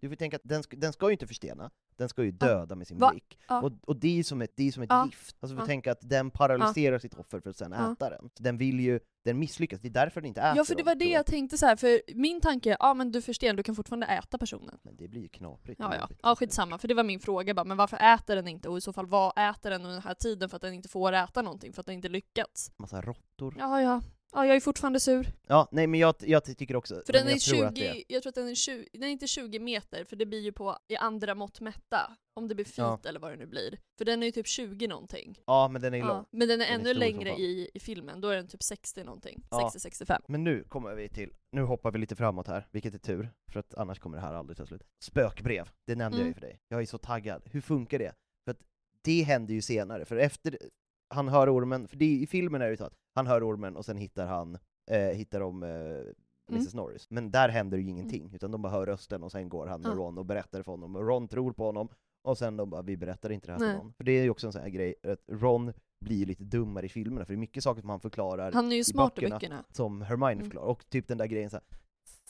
Du får tänka att den ska, den ska ju inte förstena, den ska ju döda med sin Va? blick. Ja. Och, och det är som ett, det är som ett Ja. gift. Alltså Ja. tänka att den paralyserar sitt offer för att sen Ja. äta den. Så den vill ju, den misslyckas, det är därför den inte äter Ja för det var det jag tänkte så här. för min tanke är ja men du förstelnar, du kan fortfarande äta personen. Men det blir ju knaprigt. Ja, ja. ja skitsamma, för det var min fråga bara, men varför äter den inte? Och i så fall vad äter den under den här tiden för att den inte får äta någonting, för att den inte lyckats? Massa råttor. Ja, ja. Ja, jag är fortfarande sur. Ja, nej men jag, jag tycker också, För den är jag tror att det 20, jag tror att den är 20, den är inte 20 meter, för det blir ju på i andra mått mätta. Om det blir feet Ja. eller vad det nu blir. För den är ju typ 20 någonting. Ja men den är ju lång. Ja. Men den är Den är ännu som längre i, i filmen, då är den typ 60 någonting. Ja. 60-65. Men nu kommer vi till, nu hoppar vi lite framåt här, vilket är tur, för att annars kommer det här aldrig ta slut. Spökbrev, det nämnde jag ju Mm. för dig. Jag är så taggad. Hur funkar det? För att det händer ju senare, för efter han hör ormen, för det, i filmen är det ju så att han hör ormen och sen hittar han, eh, hittar de eh, Mrs Norris. Men där händer ju ingenting, utan de bara hör rösten och sen går han med Mm. Ja. Ron och berättar för honom, och Ron tror på honom, och sen de bara 'vi berättar inte det här Nej. för någon' För det är ju också en sån här grej, att Ron blir ju lite dummare i filmerna, för det är mycket saker som han förklarar Han är ju smart i böckerna. böckerna. som Hermione Mm. förklarar, och typ den där grejen så här,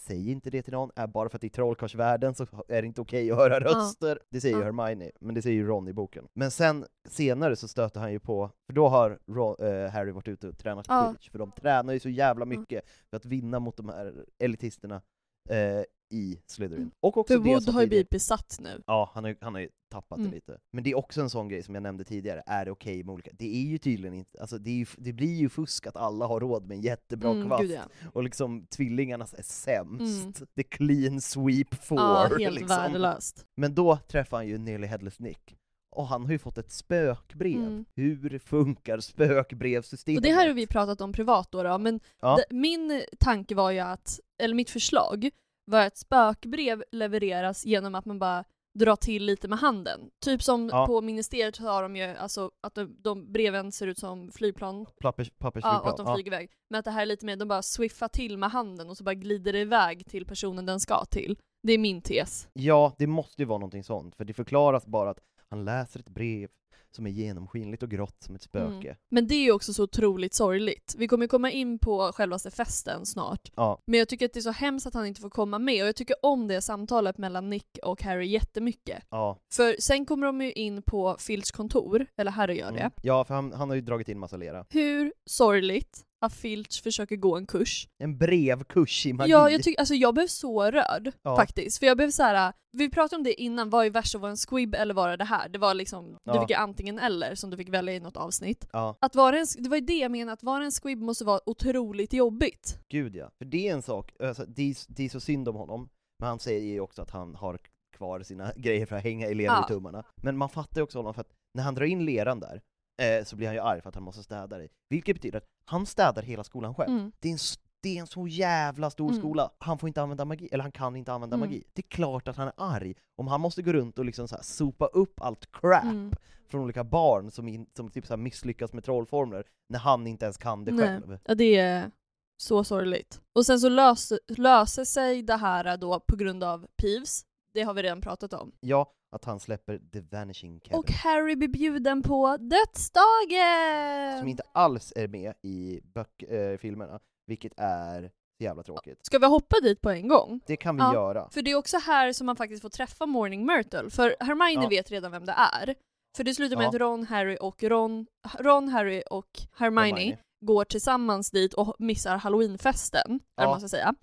säg inte det till någon, är bara för att är trollkarlsvärlden så är det inte okej att höra röster. Det säger ju Ja. Hermione, men det säger ju Ron i boken. Men sen senare så stöter han ju på, för då har Ron, eh, Harry varit ute och tränat Ja. quidditch, för de tränar ju så jävla mycket för att vinna mot de här elitisterna eh, i Slytherin. Mm. Och också För Wood har ju blivit besatt nu. Ja, han har, ju- han har ju tappat Mm. det lite. Men det är också en sån grej som jag nämnde tidigare, är det okej med olika... Det är ju tydligen inte, alltså det, ju, det blir ju fusk att alla har råd med en jättebra Mm, kvast, ja. och liksom tvillingarnas är sämst. Mm. The clean sweep four, ja, helt liksom. värdelöst. Men då träffar han ju Nearly Headless Nick, och han har ju fått ett spökbrev. Mm. Hur funkar spökbrevsystemet? Och det här har vi pratat om privat då, då men Ja. min tanke var ju att, eller mitt förslag var att spökbrev levereras genom att man bara drar till lite med handen. Typ som Ja. på ministeriet har de ju alltså att de, de breven ser ut som flygplan, Pappers, ja, pappersflygplan. och att de flyger iväg. Men att det här är lite mer, de bara swiffar till med handen och så bara glider det iväg till personen den ska till. Det är min tes. Ja, det måste ju vara någonting sånt, för det förklaras bara att han läser ett brev som är genomskinligt och grått som ett spöke. Mm. Men det är ju också så otroligt sorgligt. Vi kommer komma in på självaste festen snart. Ja. Men jag tycker att det är så hemskt att han inte får komma med och jag tycker om det samtalet mellan Nick och Harry jättemycket. Ja. För sen kommer de ju in på Filch kontor, eller Harry gör det. Mm. Ja, för han, han har ju dragit in massa lera. Hur sorgligt Filch försöker gå en kurs. En brevkurs i magi. Ja, jag, tycker, alltså jag blev så rörd Ja. faktiskt. För jag blev så här. vi pratade om det innan, vad är värst att vara en squib eller vara det här? Det var liksom, du Ja. fick ju antingen eller som du fick välja i något avsnitt. Ja, Att vara en, det var ju det jag menade, att vara en squib måste vara otroligt jobbigt. gud ja. För det är en sak, alltså, det, är, det är så synd om honom, men han säger ju också att han har kvar sina <laughs> grejer för att hänga elever Ja. i tummarna. Men man fattar ju också honom, för att när han drar in leran där, eh, så blir han ju arg för att han måste städa det. Vilket betyder att han städar hela skolan själv. Mm. Det är en det är en så jävla stor Mm. skola, han får inte använda magi, eller han kan inte använda Mm. magi. Det är klart att han är arg om han måste gå runt och liksom så här sopa upp allt crap Mm. från olika barn som, in, som typ så misslyckas med trollformler, när han inte ens kan det Nej. själv. Ja, det är så sorgligt. Och sen så löser, löser sig det här då på grund av Peeves. Det har vi redan pratat om. Ja, att han släpper The Vanishing Kevin. Och Harry blir bjuden på dödsdagen! som inte alls är med i eh, filmerna, vilket är jävla tråkigt. Ska vi hoppa dit på en gång? Det kan vi Ja. göra. För det är också här som man faktiskt får träffa Morning Myrtle, för Hermione Ja. vet redan vem det är. För det slutar med Ja. att Ron, Harry och Ron, Ron, Harry och Hermione, Hermione. går tillsammans dit och missar halloweenfesten, eller Ja. man ska säga.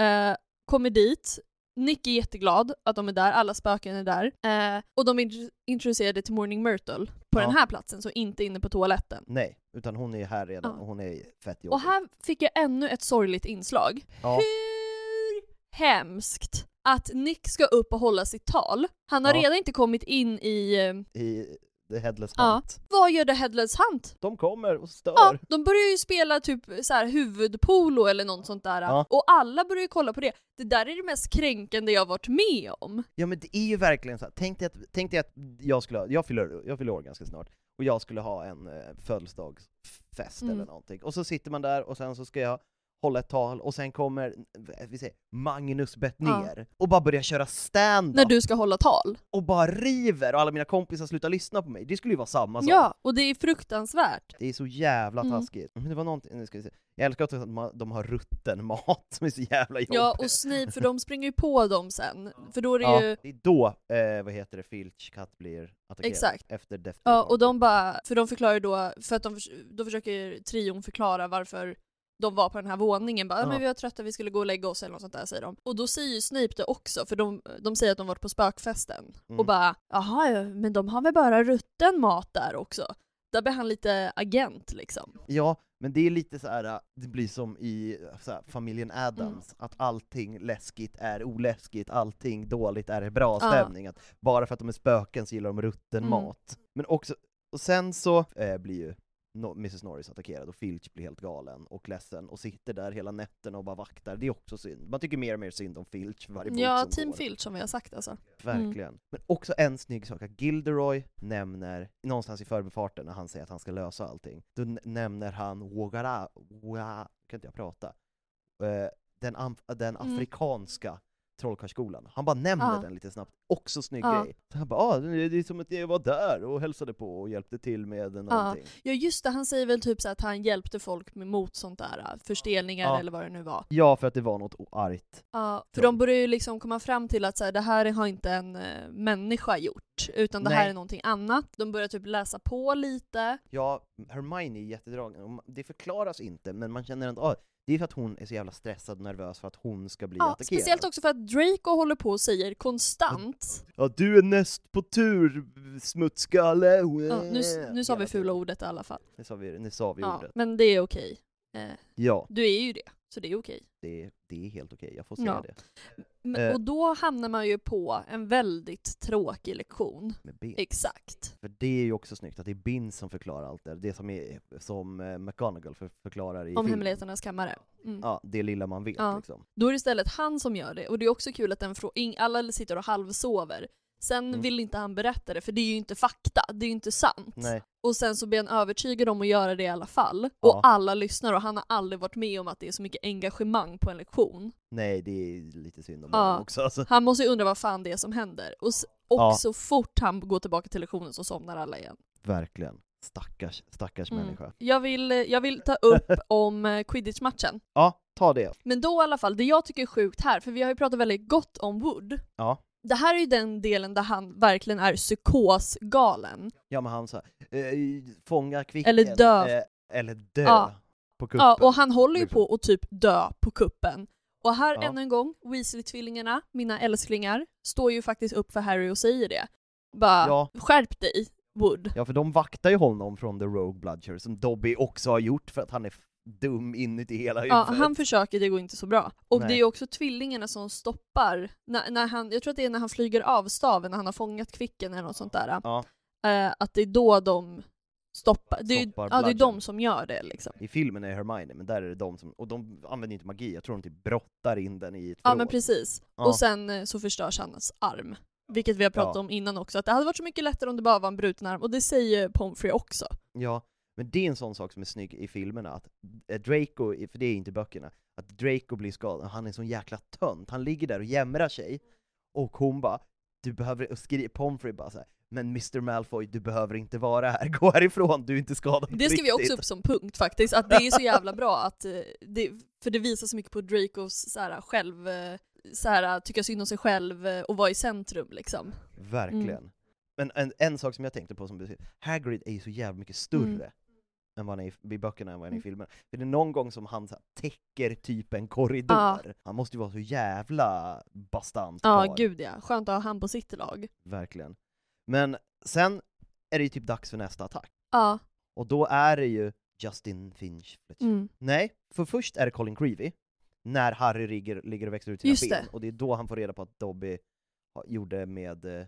Eh, kommer dit, Nick är jätteglad att de är där, alla spöken är där. Eh, och de är int- introducerade till Morning Myrtle på Ja. den här platsen, så inte inne på toaletten. Nej, utan hon är här redan Ja. och hon är fett jobbig. Och här fick jag ännu ett sorgligt inslag. Ja. Hur hemskt att Nick ska upp och hålla sitt tal. Han har redan inte kommit in i... eh, I The Headless Ja. Hunt. Vad gör The Headless Hunt? De kommer och stör. Ja, de börjar ju spela typ så här huvudpolo eller något sånt där. Ja. Och alla börjar ju kolla på det. Det där är det mest kränkande jag varit med om. Ja men det är ju verkligen så här. tänk dig att, tänk dig att jag skulle jag fyller, jag fyller år ganska snart, och jag skulle ha en eh, födelsedagsfest Mm. eller någonting, och så sitter man där och sen så ska jag hålla ett tal, och sen kommer, vi säger, Magnus Bettner och bara börjar köra stand När du ska hålla tal. och bara river, och alla mina kompisar slutar lyssna på mig. Det skulle ju vara samma sak. Ja, och det är fruktansvärt. Det är så jävla Mm. taskigt. Men det var någonting, nu ska vi se. Jag älskar att de har rutten mat som är så jävla jobbig. Ja, och Snape, för de springer ju på dem sen. För då är det Ja, ju... det är då, eh, vad heter det, Filch katt blir attackerad. Exakt. Efter Death Ja, och de bara, för de förklarar ju då, för att de, då försöker trion förklara varför de var på den här våningen, bara Ja. men vi var trötta, vi skulle gå och lägga oss eller något sånt där säger de. Och då säger ju Snape det också, för de, de säger att de varit på spökfesten. Mm. Och bara, jaha, ja, men de har väl bara rutten mat där också? Där blir han lite agent liksom. Ja, men det är lite så här. det blir som i här, familjen Mm. Adams, att allting läskigt är oläskigt, allting dåligt är bra Ja. stämning. Att bara för att de är spöken så gillar de rutten Mm. mat. Men också, och sen så eh, blir ju Mrs Norris attackerad och Filch blir helt galen och ledsen och sitter där hela nätterna och bara vaktar. Det är också synd. Man tycker mer och mer synd om Filch för varje bok Ja, som Team går. Filch som vi har sagt alltså. Verkligen. Men också en snygg sak, att Gilderoy nämner, någonstans i förbifarten när han säger att han ska lösa allting, då nämner han Wogara, kan inte jag prata, Eh, den, den Mm. afrikanska trollkarlsskolan. Han bara nämner Ja. den lite snabbt, också snygg Ja. grej. Så han bara ah, det är som att jag var där och hälsade på och hjälpte till med någonting. Ja just det, han säger väl typ så att han hjälpte folk mot sånt där, äh, förstelningar Ja. eller vad det nu var. Ja, för att det var något argt. Ja, för de börjar ju liksom komma fram till att så här, det här har inte en eh, människa gjort, utan det här Nej. är någonting annat. De börjar typ läsa på lite. Ja, Hermione är jättedragen, det förklaras inte, men man känner ändå, ah, det är för att hon är så jävla stressad och nervös för att hon ska bli Ja, attackerad. speciellt också för att Draco håller på och säger konstant. Ja, du är näst på tur, smutskalle! Ja, nu, nu sa vi fula ordet i alla fall. Nu sa vi, nu sa vi Ja, ordet. men det är okej. Eh, Ja. du är ju det. Så det är okej. Det, det är helt okej, jag får säga Ja. det. Men- Eh. Och då hamnar man ju på en väldigt tråkig lektion. Med ben. Exakt. För det är ju också snyggt att det är Bin som förklarar allt det Det som, är, som eh, McGonagall för, förklarar i Om filmen. hemligheternas kammare. Mm. Ja, det lilla man vet Ja. liksom. Då är det istället han som gör det. Och det är också kul att den frå- ing- alla sitter och halvsover. Sen Mm. vill inte han berätta det, för det är ju inte fakta. Det är ju inte sant. Nej. Och sen så blir han övertygad om att göra det i alla fall. Och Ja. alla lyssnar och han har aldrig varit med om att det är så mycket engagemang på en lektion. Nej, det är lite synd om Ja. honom också. Alltså. Han måste ju undra vad fan det är som händer. Och, och Ja. så fort han går tillbaka till lektionen så somnar alla igen. Verkligen. Stackars, stackars Mm. människa. Jag, vill, jag vill ta upp <laughs> om eh, quidditch-matchen. Ja, ta det. Men då i alla fall, det jag tycker är sjukt här, för vi har ju pratat väldigt gott om Wood. Ja. Det här är ju den delen där han verkligen är psykosgalen. Ja men han sa, eh, fånga kvicken. Eller dö. Eh, eller dö. Ja. På kuppen. Ja, och han håller ju liksom. på att typ dö på kuppen. Och här Ja. ännu en gång, Weasley-tvillingarna, mina älsklingar, står ju faktiskt upp för Harry och säger det. Bara, Ja. skärp dig, Wood. Ja för de vaktar ju honom från The Rogue Bludger som Dobby också har gjort för att han är dum inuti hela Ja, huvudet. han försöker, det går inte så bra. Och Nej. det är också tvillingarna som stoppar, när, när han, jag tror att det är när han flyger av staven, när han har fångat kvicken eller något sånt där. Ja. Eh, att det är då de stoppar. Det är, Stoppar ja, det är de som gör det liksom. I filmen är Hermione, men där är det de som, och de använder inte magi, jag tror de typ brottar in den i ett Ja förråd. men precis. Ja. Och sen eh, så förstörs hans arm. Vilket vi har pratat Ja. om innan också, att det hade varit så mycket lättare om det bara var en bruten arm, och det säger Pomfrey också. Ja, men det är en sån sak som är snygg i filmerna, att eh, Draco, för det är inte böckerna, att Draco blir skadad, han är en sån jäkla tönt, han ligger där och jämrar sig, och hon bara, du behöver, och skriver, Pomfrey bara såhär, men Mr Malfoy, du behöver inte vara här, <laughs> gå härifrån, du är inte skadad Det ska vi också riktigt." upp som punkt faktiskt, att det är så jävla bra att eh, det, för det visar så mycket på Dracos såhär, själv, eh, såhär, tycka synd om sig själv och vara i centrum liksom. Verkligen. Mm. Men en, en sak som jag tänkte på som du Hagrid är ju så jävla mycket större Mm. Än vad han är i, i böckerna än vad han är i Mm. filmerna. För det är någon gång som han så här, täcker typ en korridor. Ja. Han måste ju vara så jävla bastant Ja, karl. gud ja. Skönt att ha han på sitt lag. Verkligen. Men sen är det ju typ dags för nästa attack. Ja. Och då är det ju Justin Finch. Mm. Nej, för först är det Colin Creevy, när Harry ligger, ligger och växer ut sina Just ben, det. och det är då han får reda på att Dobby gjorde med, eh,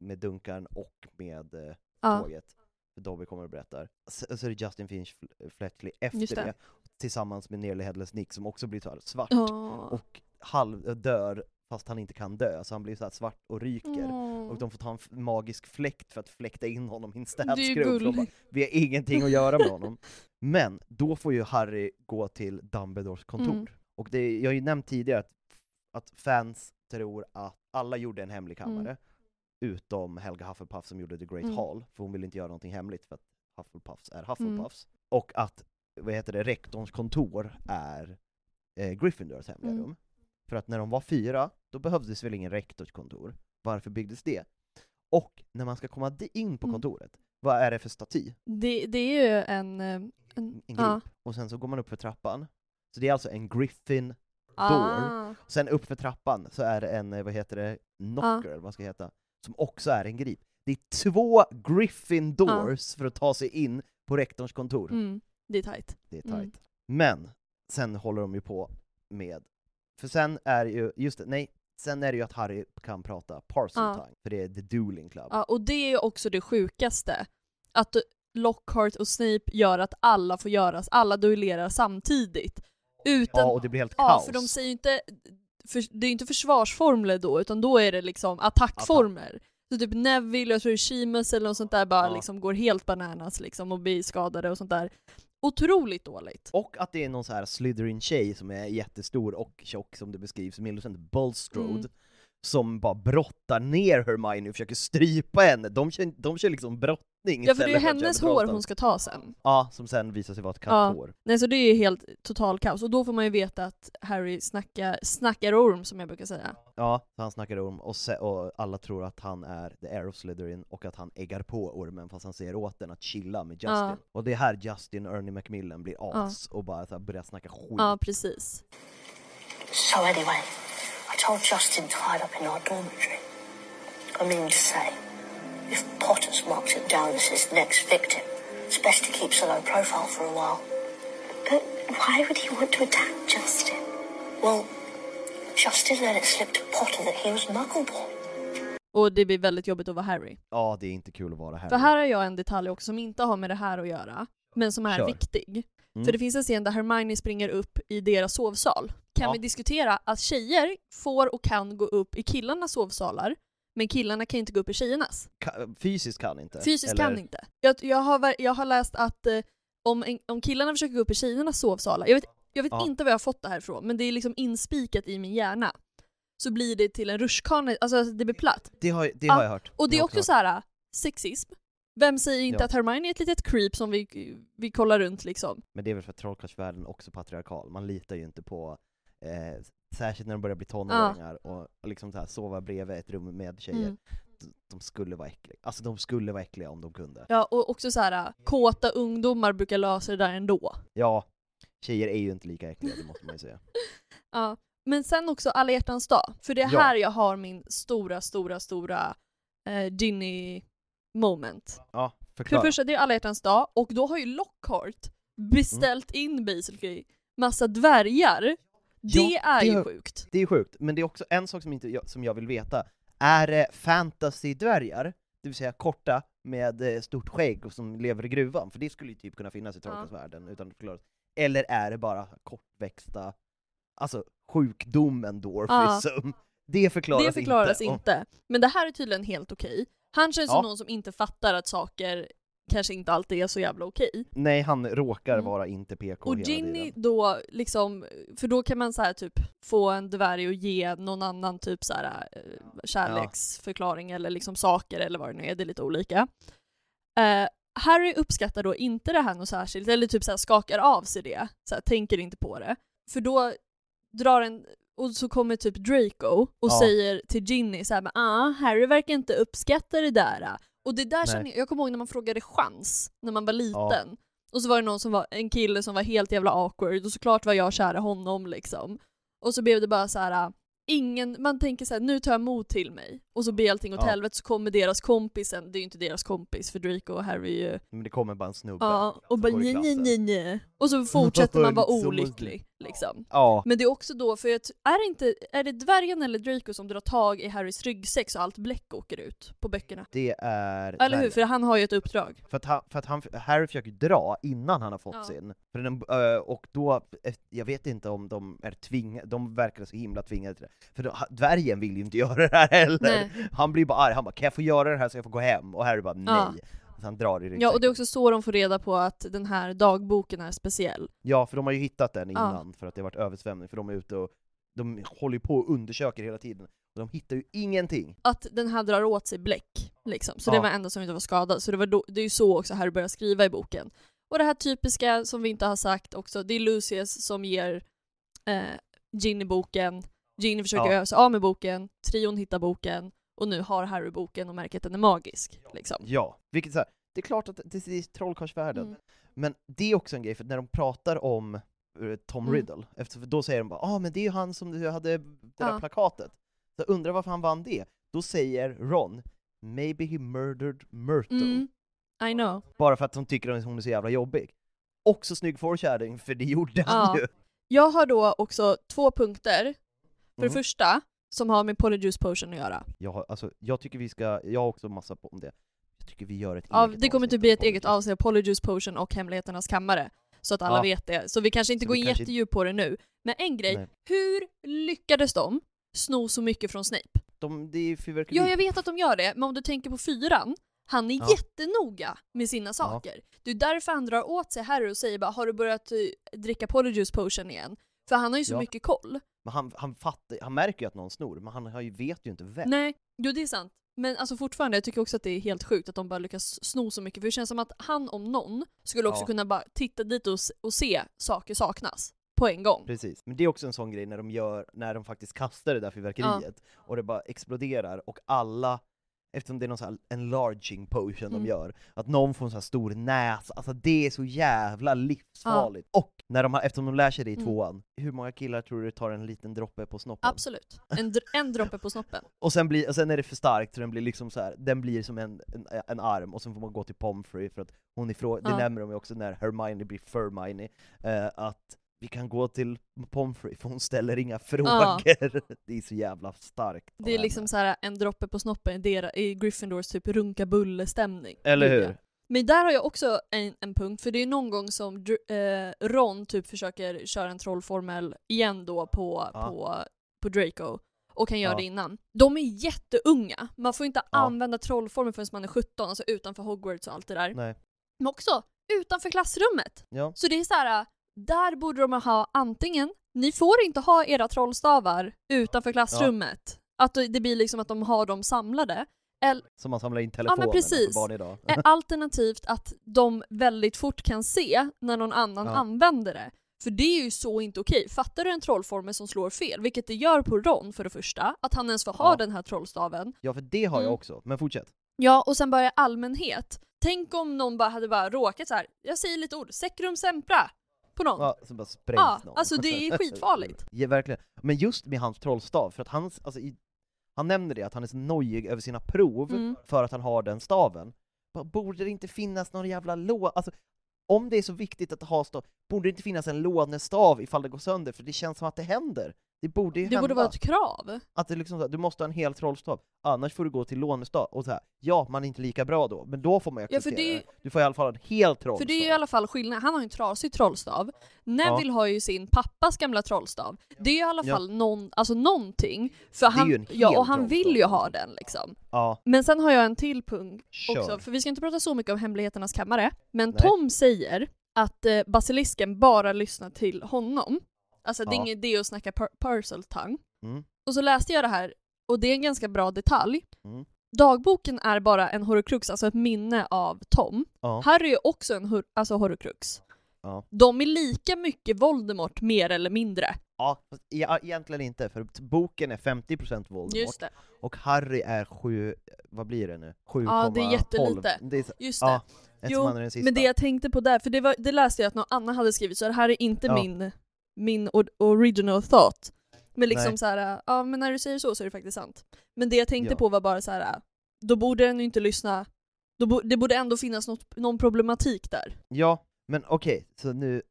med Dunkarn och med eh, Ja. tåget. Dobby kommer och berättar. Så, så är det Justin Finch Fl- Fletchley efter det. det. tillsammans med Nearly Headless Nick som också blir så svart Ja. och halv dör fast han inte kan dö, så han blir så svart och ryker. Åh. Och de får ta en magisk fläkt för att fläkta in honom i en städskrubb. Vi har ingenting att göra med honom. <laughs> Men då får ju Harry gå till Dumbledores kontor. Mm. Och det, jag har ju nämnt tidigare att, att fans tror att alla gjorde en hemlig kammare, utom Helga Hufflepuff som gjorde The Great Mm. Hall, för hon ville inte göra någonting hemligt för att Hufflepuffs är Hufflepuffs. Och att, vad heter det, rektorns kontor är eh, Gryffindors hemliga Mm. rum. För att när de var fyra, då behövdes väl ingen rektorskontor. Varför byggdes det? Och när man ska komma in på Mm. kontoret, vad är det för staty? Det, det är ju en... eh, en, En grip. ja. Och sen så går man upp för trappan. Så det är alltså en Griffin Ah. Sen upp för trappan så är det en, eh, vad heter det, knocker, eller vad ska det heta, som också är en grip. Det är två Griffin doors för att ta sig in på rektorns kontor. Mm. Det är tajt. Det är Mm. tight. Men, sen håller de ju på med, för sen är ju, just det, nej, sen är det ju att Harry kan prata Parseltongue, Ja. för det är The Dueling Club. Ja, och det är ju också det sjukaste. Att Lockhart och Snape gör att alla får göras, alla duellerar samtidigt. Utan, Ja, och det blir helt ja, kaos. för de säger ju inte, för, det är inte försvarsformler då, utan då är det liksom attackformer. Så typ Neville, jag tror Seamus eller något sånt där bara Ja. liksom går helt bananas liksom och blir skadade och sånt där. Otroligt dåligt. Och att det är någon så här Slytherin-tjej som är jättestor och tjock som det beskrivs, Millicent Bulstrode, Mm. Som bara brottar ner Hermione och försöker strypa henne. De kör, de kör liksom brottning Ja för det är ju hennes hår hon ska ta sen. Ja, som sen visar sig vara ett Ja. katthår. Nej så det är ju helt total kaos, och då får man ju veta att Harry snackar, snackar orm som jag brukar säga. Ja, han snackar om, och, se, och alla tror att han är the heir of Slytherin och att han äggar på ormen fast han säger åt den att chilla med Justin. Ja. Och det är här Justin Ernie Macmillan blir as och bara så här börjar snacka skit. Ja precis. So anyway, told Justin to hide up in our dormitory. I mean to say, if Potter's marked him down as his next victim, it's best he keeps a low profile for a while. But why would he want to attack Justin? Well, Justin let it slip to Potter that he was Muggleborn. Och det blir väldigt jobbigt att vara Harry. Ja, det är inte kul att vara här. För här har jag en detalj också som inte har med det här att göra, men som är Kör. viktig. Mm. För det finns en scen där Hermione springer upp i deras sovsal. Kan Ja. vi diskutera att tjejer får och kan gå upp i killarnas sovsalar, men killarna kan inte gå upp i tjejernas. Ka- fysiskt kan inte. Fysiskt eller? kan inte. Jag, jag, har, jag har läst att eh, om, en, om killarna försöker gå upp i tjejernas sovsalar, jag vet, jag vet Ja. inte var jag har fått det här ifrån, men det är liksom inspikat i min hjärna. Så blir det till en rutschkana, alltså det blir platt. Det har, det har jag hört. Och det är har också hört. så här äh, sexism. Vem säger inte Ja. att Hermione är ett litet creep som vi, vi kollar runt liksom? Men det är väl för att trollkarlsvärlden också patriarkal. Man litar ju inte på, eh, särskilt när de börjar bli tonåringar och, och liksom så här, sova bredvid ett rum med tjejer. Mm. De skulle vara äckliga. Alltså de skulle vara äckliga om de kunde. Ja, och också så här kåta ungdomar brukar lösa det där ändå. Ja, tjejer är ju inte lika äckliga, det måste man ju säga. <laughs> Ja. Men sen också alla hjärtans dag, för det är Ja. här jag har min stora, stora, stora eh, Ginny moment. Ja, För förklara. det första, det är alla hjärtans dag, och då har ju Lockhart beställt in basically massa dvärgar. Det Ja, är det ju har- sjukt. Det är sjukt, men det är också en sak som, inte, jag- som jag vill veta. Är det fantasy-dvärgar, det vill säga korta med eh, stort skägg och som lever i gruvan? För det skulle ju typ kunna finnas i trollkarlsvärlden utan att förklara. Eller är det bara kortväxta, alltså sjukdomen dwarfism? Det förklaras, Det förklaras inte. inte. Men det här är tydligen helt okej. Han känns Ja. som någon som inte fattar att saker kanske inte alltid är så jävla okej. Nej, han råkar Mm. vara inte PK Och hela Ginny tiden. då liksom, för då kan man så här typ få en dvärg att ge någon annan typ så här eh, kärleksförklaring eller liksom saker eller vad det nu är, det är lite olika. Eh, Harry uppskattar då inte det här något särskilt, eller typ så här skakar av sig det, så här, tänker inte på det. För då drar en, och så kommer typ Draco och Ja. säger till Ginny så här, men, ah, Harry verkar inte uppskatta det där. Och det där känner jag, jag kommer ihåg när man frågade chans, när man var liten. Och så var det någon som var, en kille som var helt jävla awkward och såklart var jag kär i honom liksom. Och så blev det bara så här. ingen, man tänker så här, nu tar jag mod till mig. Och så blir allting åt Ja. helvete så kommer deras kompisen, det är ju inte deras kompis för Draco och Harry ju Men det kommer bara en snubbe. Ja, och bara nej nej nej nej. Och så <laughs> fortsätter man vara olycklig liksom. Ja, Men det är också då, för att, är det inte, är det dvärgen eller Draco som drar tag i Harrys ryggsäck så allt bläck åker ut på böckerna? det är... Eller hur? För han har ju ett uppdrag. För att, han, för att han, Harry försöker dra innan han har fått Ja. sin. För den, ö, och då, eh, jag vet inte om de är tvingade, de verkar så himla tvingade till det. För då, dvärgen vill ju inte <laughs> göra det här heller. Nej. <laughs> Han blir bara arg, han bara 'Kan jag få göra det här så jag får gå hem?' Och Harry bara 'Nej' Ja. Så han drar i ryggsäcken. Ja, och det är också så de får reda på att den här dagboken är speciell. Ja, för de har ju hittat den Ja. innan, för att det har varit översvämning, för de är ute och de håller ju på och undersöker hela tiden. Och de hittar ju ingenting. Att den här drar åt sig bläck, liksom. Så det Ja. var enda som inte var skadad. Så det, var då, det är ju så också Harry börjar skriva i boken. Och det här typiska som vi inte har sagt också, det är Lucius som ger eh, Ginny boken, Ginny försöker Ja. göra sig av med boken, trion hittar boken, och nu har Harry boken och märker att den är magisk. Liksom. Ja, vilket så här, det är klart att det är trollkarlsvärlden. Mm. Men det är också en grej, för när de pratar om eh, Tom Mm. Riddle, efter, då säger de bara ah men det är ju han som du hade det där Ja. plakatet. Så undrar varför han vann det? Då säger Ron, maybe he murdered Myrtle. Mm. I know. Bara för att hon tycker att hon är så jävla jobbig. Också snygg foreshadowing, för det gjorde han Ja. ju. Jag har då också två punkter. För det Mm. första, som har med Polyjuice Potion att göra. Jag, har, alltså, jag tycker vi ska, jag har också massa på om det. Jag tycker vi gör ett Ja, eget det kommer typ bli ett eget avsnitt av Polyjuice Potion och Hemligheternas kammare. Så att alla Ja. vet det. Så vi kanske inte Så går kanske- jättedjupt på det nu. Men en grej, Nej. hur lyckades de sno så mycket från Snape? De, det är fyrverkeri. Ja, jag vet att de gör det, men om du tänker på fyran, han är Ja. jättenoga med sina saker. Det är därför han drar åt sig Harry och säger bara “Har du börjat eh, dricka Polyjuice Potion igen?” För han har ju så Ja. mycket koll. Men han, han, fattar, han märker ju att någon snor, men han har ju, vet ju inte vem. Nej, jo det är sant. Men alltså fortfarande, jag tycker också att det är helt sjukt att de bara lyckas sno så mycket. För det känns som att han om någon skulle också Ja. kunna bara titta dit och, och se saker saknas på en gång. Precis, men det är också en sån grej när de gör, när de faktiskt kastar det där fyrverkeriet, och det bara exploderar, och alla eftersom det är någon sån här enlarging potion Mm. de gör, att någon får en sån här stor näsa, alltså det är så jävla livsfarligt. Och när de har, eftersom de lär sig det i Mm. tvåan, hur många killar tror du tar en liten droppe på snoppen? Absolut. En, dr- en droppe på snoppen. <laughs> Och sen, blir, och sen är det för starkt så den blir liksom så här, den blir som en, en, en arm, och sen får man gå till Pomfrey för att hon ifrån, det Ja. nämner de ju också när Hermione blir Fermione, eh, att vi kan gå till Pomfrey för hon ställer inga frågor. <laughs> Det är så jävla starkt. Det är henne. liksom så här en droppe på snoppen i Gryffindors typ runka-bulle-stämning. Eller Gud, hur? ja. Men där har jag också en, en punkt, för det är någon gång som eh, Ron typ försöker köra en trollformel igen då på, Ja. på, på Draco. Och kan göra Ja. det innan. De är jätteunga. Man får inte Ja. använda trollformel förrän man är 17, alltså utanför Hogwarts och allt det där. Nej. Men också utanför klassrummet. Ja. Så det är så här, där borde de ha antingen, ni får inte ha era trollstavar utanför klassrummet. Att det blir liksom att de har dem samlade. Eller, Som man samlar in telefonerna precis. för barn idag. alternativt att de väldigt fort kan se när någon annan Ja. använder det. För det är ju så inte okej. Fattar du en trollformel som slår fel, vilket det gör på Ron för det första, att han ens får ha Ja. den här trollstaven. Ja för det har jag Mm. också, men fortsätt. Ja, och sen bara i allmänhet. Tänk om någon bara hade bara råkat så här. jag säger lite ord, sekrum sempra, på någon. Ja, så bara sprängs Ja, någon. alltså det är <laughs> skitfarligt. ja, verkligen. Men just med hans trollstav, för att hans, alltså, i, han nämner det, att han är så nojig över sina prov Mm. för att han har den staven. Bara, Borde det inte finnas någon jävla lå... Alltså, om det är så viktigt att ha stav, borde det inte finnas en lånestav ifall det går sönder? För det känns som att det händer. Det borde ju Det hända. borde vara ett krav. Att det liksom, så här, du måste ha en hel trollstav, annars får du gå till lånestav. Och så här, ja, man är inte lika bra då, men då får man ju Ja, acceptera för det är ju- det. Du får i alla fall en hel trollstav. För det är ju i alla fall skillnad, han har ju en trasig trollstav. Neville har ju sin pappas gamla trollstav. Det är ju i alla Ja. fall någon, alltså någonting. För är han, ju en hel ja, och han vill ju trollstav. ha den liksom. Ja, Men sen har jag en till punkt Kör. också, för vi ska inte prata så mycket om hemligheternas kammare. Men Nej. Tom säger att eh, basilisken bara lyssnar till honom. Alltså det är Ja. ingen idé att snacka par- parcel tongue. Mm. Och så läste jag det här, och det är en ganska bra detalj. Mm. Dagboken är bara en horocrux, alltså ett minne av Tom. ja, Harry är också en hor- alltså horocrux. ja. De är lika mycket Voldemort, mer eller mindre. Ja, fast ja, egentligen inte, för boken är 50% Voldemort, Just det. och Harry är 7, vad blir det nu? 7,12. Ja, det är jättelite. Det är, Just det. Jo. Men det jag tänkte på där, för det, var, det läste jag att någon annan hade skrivit, så det här är inte min, min original thought. Men liksom Nej. så här, ja men när du säger så så är det faktiskt sant. Men det jag tänkte Ja. på var bara så här. då borde den ju inte lyssna, då bo, det borde ändå finnas något, någon problematik där. Ja, men okej, så nu,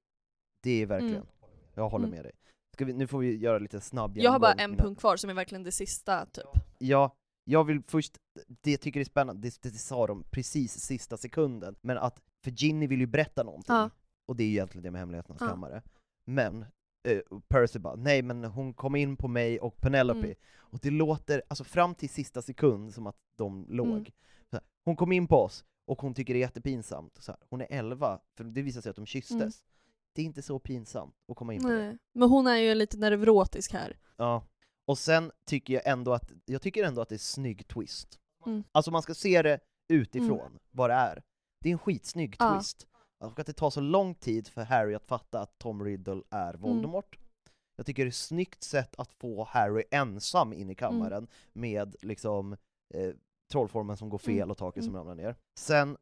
det är verkligen, Mm. jag håller Mm. med dig. Ska vi, nu får vi göra lite snabb Jag har bara en punkt kvar som är verkligen det sista typ. Ja, jag vill först, det jag tycker är spännande, det, det sa de precis sista sekunden, men att, för Ginny vill ju berätta någonting, Ja. och det är ju egentligen det med Hemligheternas Ja. kammare. Men, eh, Percy bara, nej men hon kom in på mig och Penelope, Mm. och det låter, alltså fram till sista sekund som att de låg. Mm. Här, hon kom in på oss, och hon tycker det är jättepinsamt, så här, hon är 11, för det visar sig att de kysstes. Mm. Det är inte så pinsamt att komma in på det. Nej. Men hon är ju lite neurotisk här. Ja. Och sen tycker jag ändå att, jag tycker ändå att det är snygg twist. Mm. Alltså man ska se det utifrån, vad det är. Det är en skitsnygg Ja. twist. Och att det tar så lång tid för Harry att fatta att Tom Riddle är Mm. Voldemort. Jag tycker det är ett snyggt sätt att få Harry ensam in i kammaren med liksom eh, trollformen som går fel Mm. och taket som Mm. ramlar ner. Sen,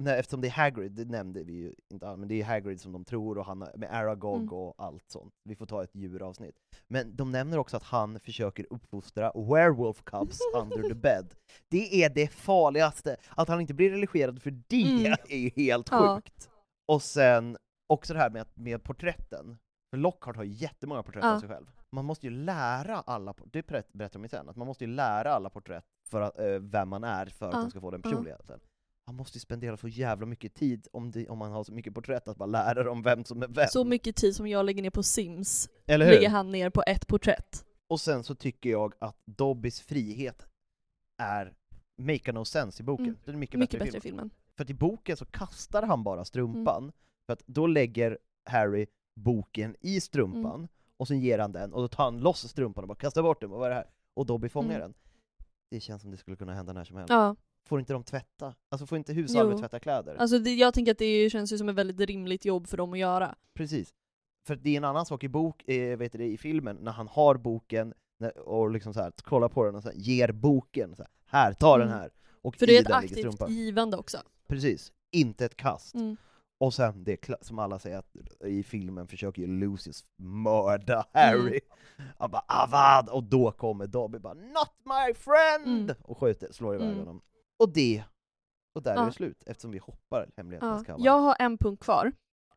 nej, eftersom det är Hagrid, det nämnde vi ju inte men det är Hagrid som de tror, och han med Aragog Mm. och allt sånt. Vi får ta ett djuravsnitt. Men de nämner också att han försöker uppfostra werewolf cubs under the bed. <laughs> Det är det farligaste! Att han inte blir religerad för det Mm. <laughs> är ju helt Ja. sjukt! Och sen, också det här med, med porträtten. För Lockhart har ju jättemånga porträtt av Ja. sig själv. Man måste ju lära alla, det berätt- berättar de ju sen, att man måste ju lära alla porträtt för att, eh, vem man är för att Ja. de ska få den personligheten. Man måste ju spendera så jävla mycket tid om, det, om man har så mycket porträtt att bara lära dem vem som är vem. Så mycket tid som jag lägger ner på Sims, Eller hur? lägger han ner på ett porträtt. Och sen så tycker jag att Dobbys frihet är make no sense i boken. Mm. Den är mycket, Mycket bättre, bättre i i filmen. filmen. För att i boken så kastar han bara strumpan, Mm. för att då lägger Harry boken i strumpan, Mm. och sen ger han den, och då tar han loss strumpan och bara kastar bort den, och vad är det här? Och Dobby fångar Mm. den. Det känns som det skulle kunna hända när som helst. Ja, Får inte de tvätta? Alltså får inte Jo. tvätta kläder? alltså det, jag tänker att det känns ju som ett väldigt rimligt jobb för dem att göra. Precis. För det är en annan sak i bok, eh, vet du, i filmen, när han har boken När- Och liksom så här, kollar på den och så här, ger boken, så här, här, ta den Mm. här. Och För det är ett den aktivt givande också. Precis, inte ett kast. Mm. Och sen det som alla säger att i filmen försöker ju Lucius mörda Harry. <laughs> Han bara 'Avad' och då kommer Dobby bara 'Not my friend!' Mm. och skjuter, slår iväg Mm. honom. Och det, och där är Ja. det slut eftersom vi hoppar hemlighetens Ja. kammare. Jag har en punkt kvar.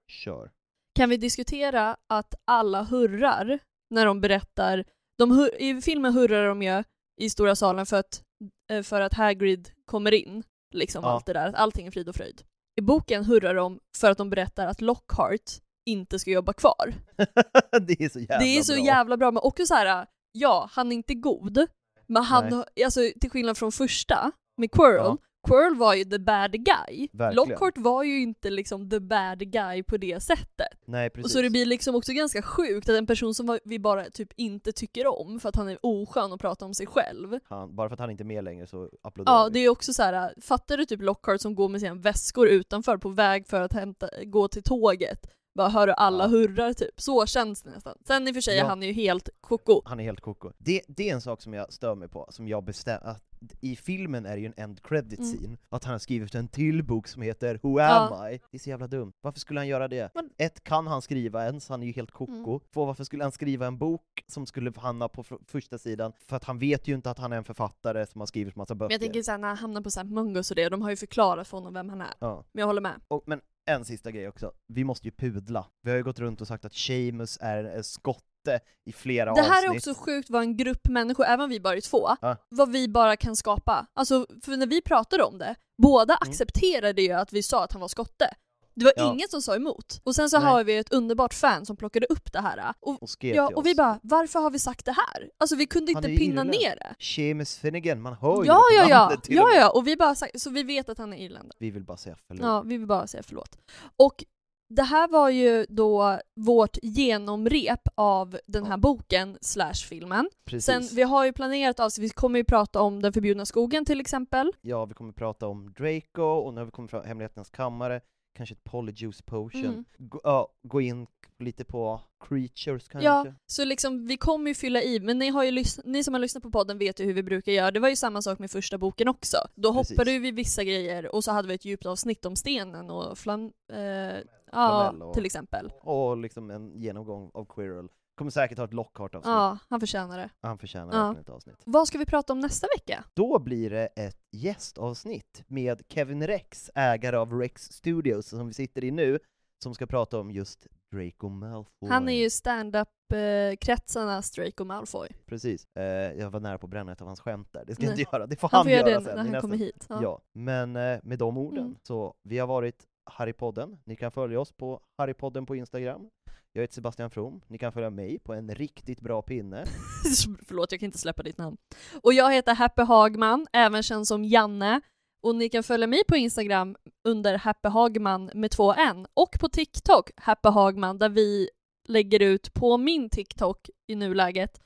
Kör. Kan vi diskutera att alla hurrar när de berättar, de i filmen hurrar de ju i stora salen för att, eh, för att Hagrid kommer in, liksom Ja. allt det där, att allting är frid och fröjd. I boken hurrar de för att de berättar att Lockhart inte ska jobba kvar. <laughs> det är så jävla det är så bra. jävla bra, men också så här, ja, han är inte god, men han, Nej. alltså till skillnad från första, med Quirrell, Ja. Quirrell var ju the bad guy. Verkligen. Lockhart var ju inte liksom the bad guy på det sättet. Nej precis. Och så det blir liksom också ganska sjukt att en person som vi bara typ inte tycker om för att han är oskön och pratar om sig själv. han, bara för att han inte är med längre så applåderar Ja, vi. det är också så här. fattar du typ Lockhart som går med sina väskor utanför på väg för att hämta, gå till tåget? Bara hör du alla Ja. hurrar typ. Så känns det nästan. Sen i och för sig Ja. är han ju helt koko. Han är helt koko. Det, det är en sak som jag stör mig på, som jag bestämmer, i filmen är det ju en end credit Mm. scene, att han har skrivit en till bok som heter Who Ja. am I? Det är så jävla dumt. Varför skulle han göra det? Men- Ett, kan han skriva en, så han är ju helt koko. Mm. Två, varför skulle han skriva en bok som skulle hamna på första sidan? För att han vet ju inte att han är en författare som har skrivit massa böcker. Men jag tänker såhär när han hamnar på såhär Mungos och det, de har ju förklarat för honom vem han är. Ja. Men jag håller med. Och, men en sista grej också, vi måste ju pudla. Vi har ju gått runt och sagt att Seamus är en skotte i flera Det här är avsnitt. också sjukt vad en grupp människor, även vi bara är två, Ja. vad vi bara kan skapa. Alltså, för när vi pratade om det, båda Mm. accepterade ju att vi sa att han var skotte. Det var Ja. ingen som sa emot. Och sen så Nej. har vi ett underbart fan som plockade upp det här. Och, Och ja, och vi bara, varför har vi sagt det här? Alltså vi kunde inte pinna irländsk. ner det. Seamus Finnegan, man hör ju Ja, det ja, på ja. namnet till Ja, med. ja. Och vi bara så vi vet att han är irländare. Vi vill bara säga förlåt. Ja, vi vill bara säga förlåt. Och det här var ju då vårt genomrep av den här boken slash filmen. Precis. Sen, vi har ju planerat avsnitt, vi kommer ju prata om Den förbjudna skogen till exempel. Ja, vi kommer prata om Draco, och nu har vi kommit fram Hemlighetens kammare, kanske ett Polyjuice potion. Mm. Gå, ja, gå in lite på Creatures kanske. Ja, så liksom vi kommer ju fylla i, men ni, har ju ni som har lyssnat på podden vet ju hur vi brukar göra. Det var ju samma sak med första boken också. Då Precis. hoppade vi vissa grejer och så hade vi ett djupt avsnitt om stenen och flam... Eh, ja, och- till exempel. Och liksom en genomgång av Quirrell. Kommer säkert ha ett Lockhart-avsnitt. Ja, han förtjänar det. Han förtjänar Ja. verkligen ett avsnitt. Vad ska vi prata om nästa vecka? Då blir det ett gästavsnitt med Kevin Rex, ägare av Rex Studios, som vi sitter i nu, som ska prata om just Draco Malfoy. Han är ju stand-up-kretsarnas Draco Malfoy. Precis. Eh, jag var nära på att bränna ett av hans skämt där, det ska jag Nej. inte göra, det får Han han, får göra göra det sen när han kommer hit. Ja. Ja. men eh, med de orden, Mm. så vi har varit Harrypodden, ni kan följa oss på Harrypodden på Instagram. Jag heter Sebastian From, ni kan följa mig på en riktigt bra pinne. <laughs> Förlåt, jag kan inte släppa ditt namn. Och jag heter Happy Hagman, även känd som Janne. Och ni kan följa mig på Instagram under Happy Hagman med två N. Och på TikTok, Happy Hagman, där vi lägger ut på min TikTok i nuläget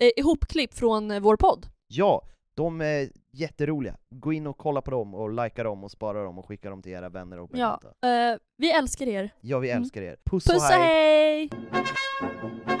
eh, ihopklipp från eh, vår podd. Ja, de är jätteroliga. Gå in och kolla på dem och likea dem och spara dem och skicka dem till era vänner och Ja, bekanta. eh, vi älskar er. Ja, vi Mm. älskar er. Puss, Puss och och hej! hej!